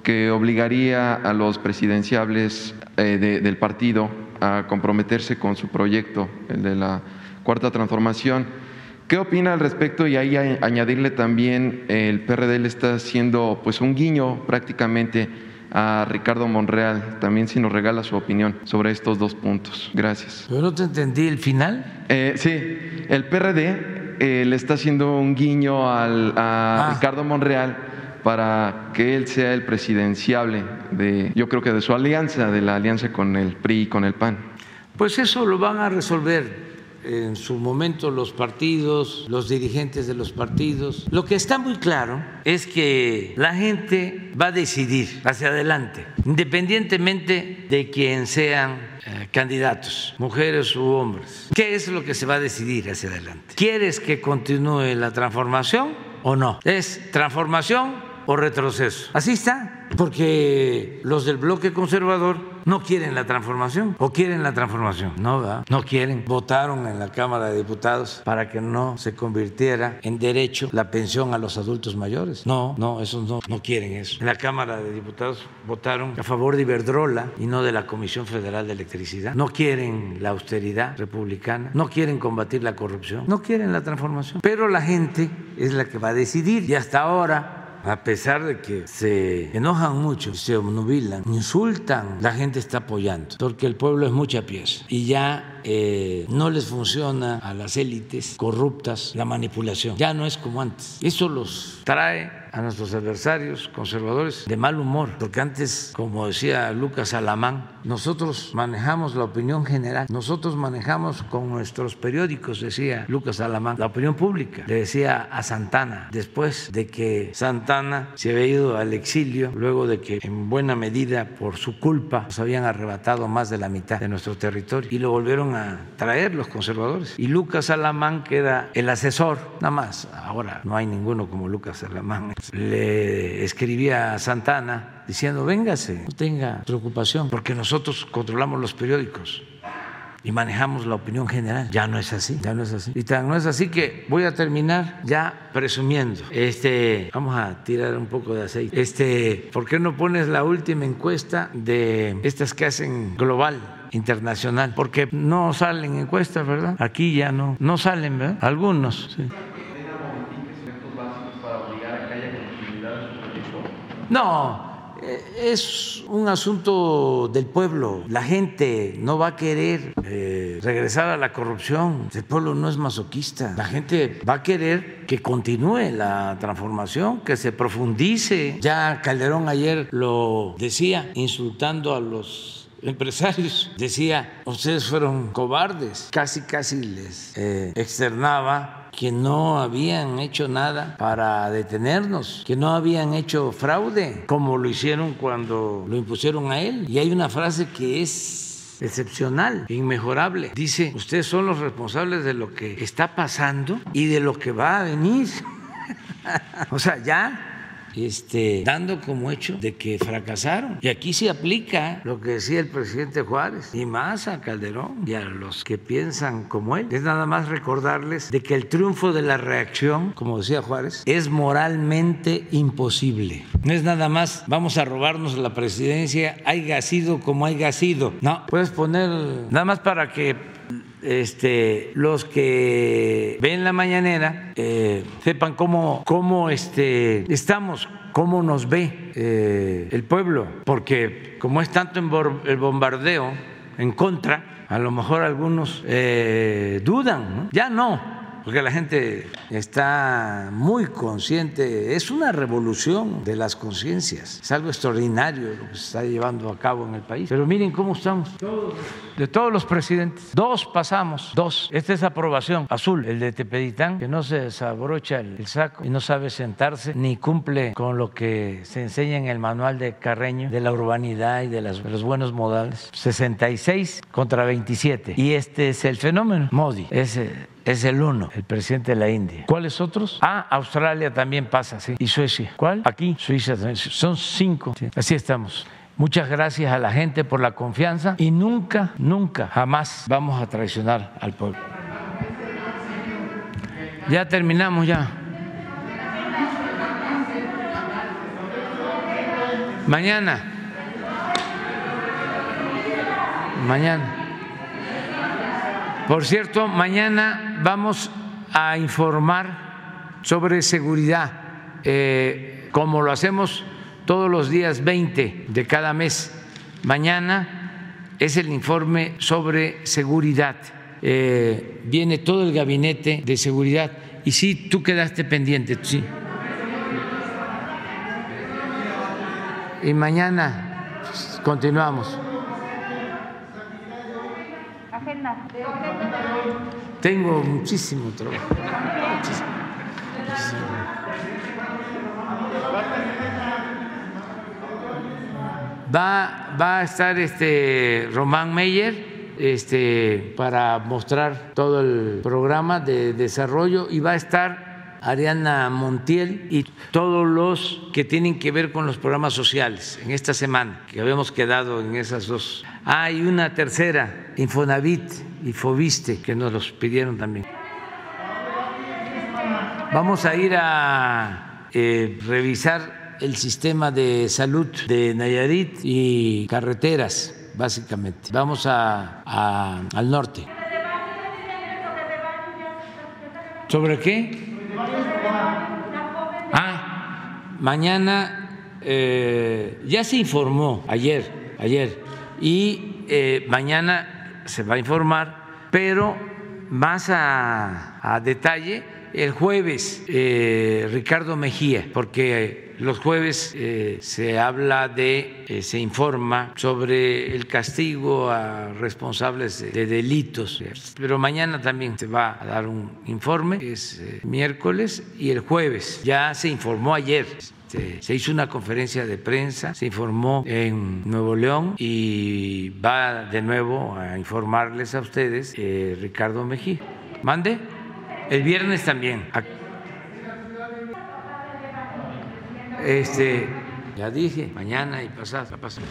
[SPEAKER 9] que obligaría a los presidenciables eh, de, del partido a comprometerse con su proyecto, el de la cuarta transformación. ¿Qué opina al respecto? Y ahí añadirle también, el PRD está haciendo pues un guiño prácticamente a Ricardo Monreal, también si nos regala su opinión sobre estos dos puntos. Gracias.
[SPEAKER 1] Yo no te entendí el final.
[SPEAKER 9] Eh, sí, el PRD eh, le está haciendo un guiño al, a ah. Ricardo Monreal para que él sea el presidenciable de, yo creo que de su alianza, de la alianza con el PRI y con el PAN.
[SPEAKER 1] Pues eso lo van a resolver en su momento los partidos, los dirigentes de los partidos. Lo que está muy claro es que la gente va a decidir hacia adelante, independientemente de quién sean eh, candidatos, mujeres u hombres. ¿Qué es lo que se va a decidir hacia adelante? ¿Quieres que continúe la transformación o no? ¿Es transformación o retroceso? Así está, porque los del bloque conservador no quieren la transformación o quieren la transformación. No, ¿verdad? no quieren. Votaron en la Cámara de Diputados para que no se convirtiera en derecho la pensión a los adultos mayores. No, no, esos no, no quieren eso. En la Cámara de Diputados votaron a favor de Iberdrola y no de la Comisión Federal de Electricidad. No quieren la austeridad republicana, no quieren combatir la corrupción, no quieren la transformación. Pero la gente es la que va a decidir y hasta ahora a pesar de que se enojan mucho, se obnubilan, insultan, la gente está apoyando, porque el pueblo es mucha pieza y ya eh, no les funciona a las élites corruptas la manipulación, ya no es como antes. Eso los trae a nuestros adversarios conservadores de mal humor, porque antes, como decía Lucas Alamán, nosotros manejamos la opinión general, nosotros manejamos con nuestros periódicos, decía Lucas Alamán, la opinión pública, le decía a Santana, después de que Santana se había ido al exilio, luego de que en buena medida por su culpa nos habían arrebatado más de la mitad de nuestro territorio y lo volvieron a traer los conservadores. Y Lucas Alamán, que era el asesor, nada más, ahora no hay ninguno como Lucas Alamán, le escribía a Santana diciendo, véngase, no tenga preocupación, porque nosotros controlamos los periódicos y manejamos la opinión general. Ya no es así, ya no es así. Y tan no es así que voy a terminar ya presumiendo. Este, vamos a tirar un poco de aceite. Este, ¿por qué no pones la última encuesta de estas que hacen global? internacional, porque no salen encuestas, ¿verdad? Aquí ya no, no salen, ¿verdad? Algunos, sí. No, es un asunto del pueblo. La gente no va a querer eh, regresar a la corrupción. El pueblo no es masoquista. La gente va a querer que continúe la transformación, que se profundice. Ya Calderón ayer lo decía, insultando a los empresarios. Decía, ustedes fueron cobardes. Casi, casi les eh, externaba que no habían hecho nada para detenernos, que no habían hecho fraude, como lo hicieron cuando lo impusieron a él. Y hay una frase que es excepcional, inmejorable. Dice, ustedes son los responsables de lo que está pasando y de lo que va a venir. (laughs) o sea, ya este, dando como hecho de que fracasaron. Y aquí se aplica lo que decía el presidente Juárez, y más a Calderón y a los que piensan como él. Es nada más recordarles de que el triunfo de la reacción, como decía Juárez, es moralmente imposible. No es nada más, vamos a robarnos la presidencia, haya sido como haya sido. No, puedes poner, nada más para que este, los que ven la mañanera eh, sepan cómo, cómo este, estamos, cómo nos ve eh, el pueblo, porque como es tanto el bombardeo en contra, a lo mejor algunos eh, dudan, ya no, porque la gente está muy consciente, es una revolución de las conciencias, es algo extraordinario lo que se está llevando a cabo en el país. Pero miren cómo estamos, de todos los presidentes, dos pasamos, dos. Esta es aprobación azul, el de Tepeditán, que no se desabrocha el saco y no sabe sentarse ni cumple con lo que se enseña en el manual de Carreño de la urbanidad y de, los buenos modales. 66 contra 27. Y este es el fenómeno, Modi, ese es el uno, el presidente de la India. ¿Cuáles otros? Ah, Australia también pasa, sí. Y Suecia. ¿Cuál? Aquí, Suiza también. Son cinco. Así estamos. Muchas gracias a la gente por la confianza y nunca, nunca, jamás vamos a traicionar al pueblo. Ya terminamos ya. Mañana. Mañana. Por cierto, mañana vamos a informar sobre seguridad, eh, como lo hacemos todos los días 20 de cada mes. Mañana es el informe sobre seguridad. Eh, viene todo el gabinete de seguridad. Y sí, tú quedaste pendiente, sí. Y mañana continuamos. Tengo muchísimo trabajo. Va, va a estar este Román Meyer este, para mostrar todo el programa de desarrollo y va a estar Ariana Montiel y todos los que tienen que ver con los programas sociales en esta semana, que habíamos quedado en esas dos. Hay una tercera, Infonavit y Fobiste, que nos los pidieron también. Vamos a ir a eh, revisar el sistema de salud de Nayarit y carreteras, básicamente. Vamos a, al norte. ¿Sobre qué? Ah, mañana eh, ya se informó ayer, ayer, y eh, mañana se va a informar, pero más a, detalle el jueves, eh, Ricardo Mejía, porque los jueves eh, se habla de, se informa sobre el castigo a responsables de, de, delitos, pero mañana también se va a dar un informe, es miércoles, y el jueves. Ya se informó ayer este, se hizo una conferencia de prensa, se informó en Nuevo León y va de nuevo a informarles a ustedes eh, Ricardo Mejía. Mande. El viernes también. Este, ya dije, mañana y pasado, pasado.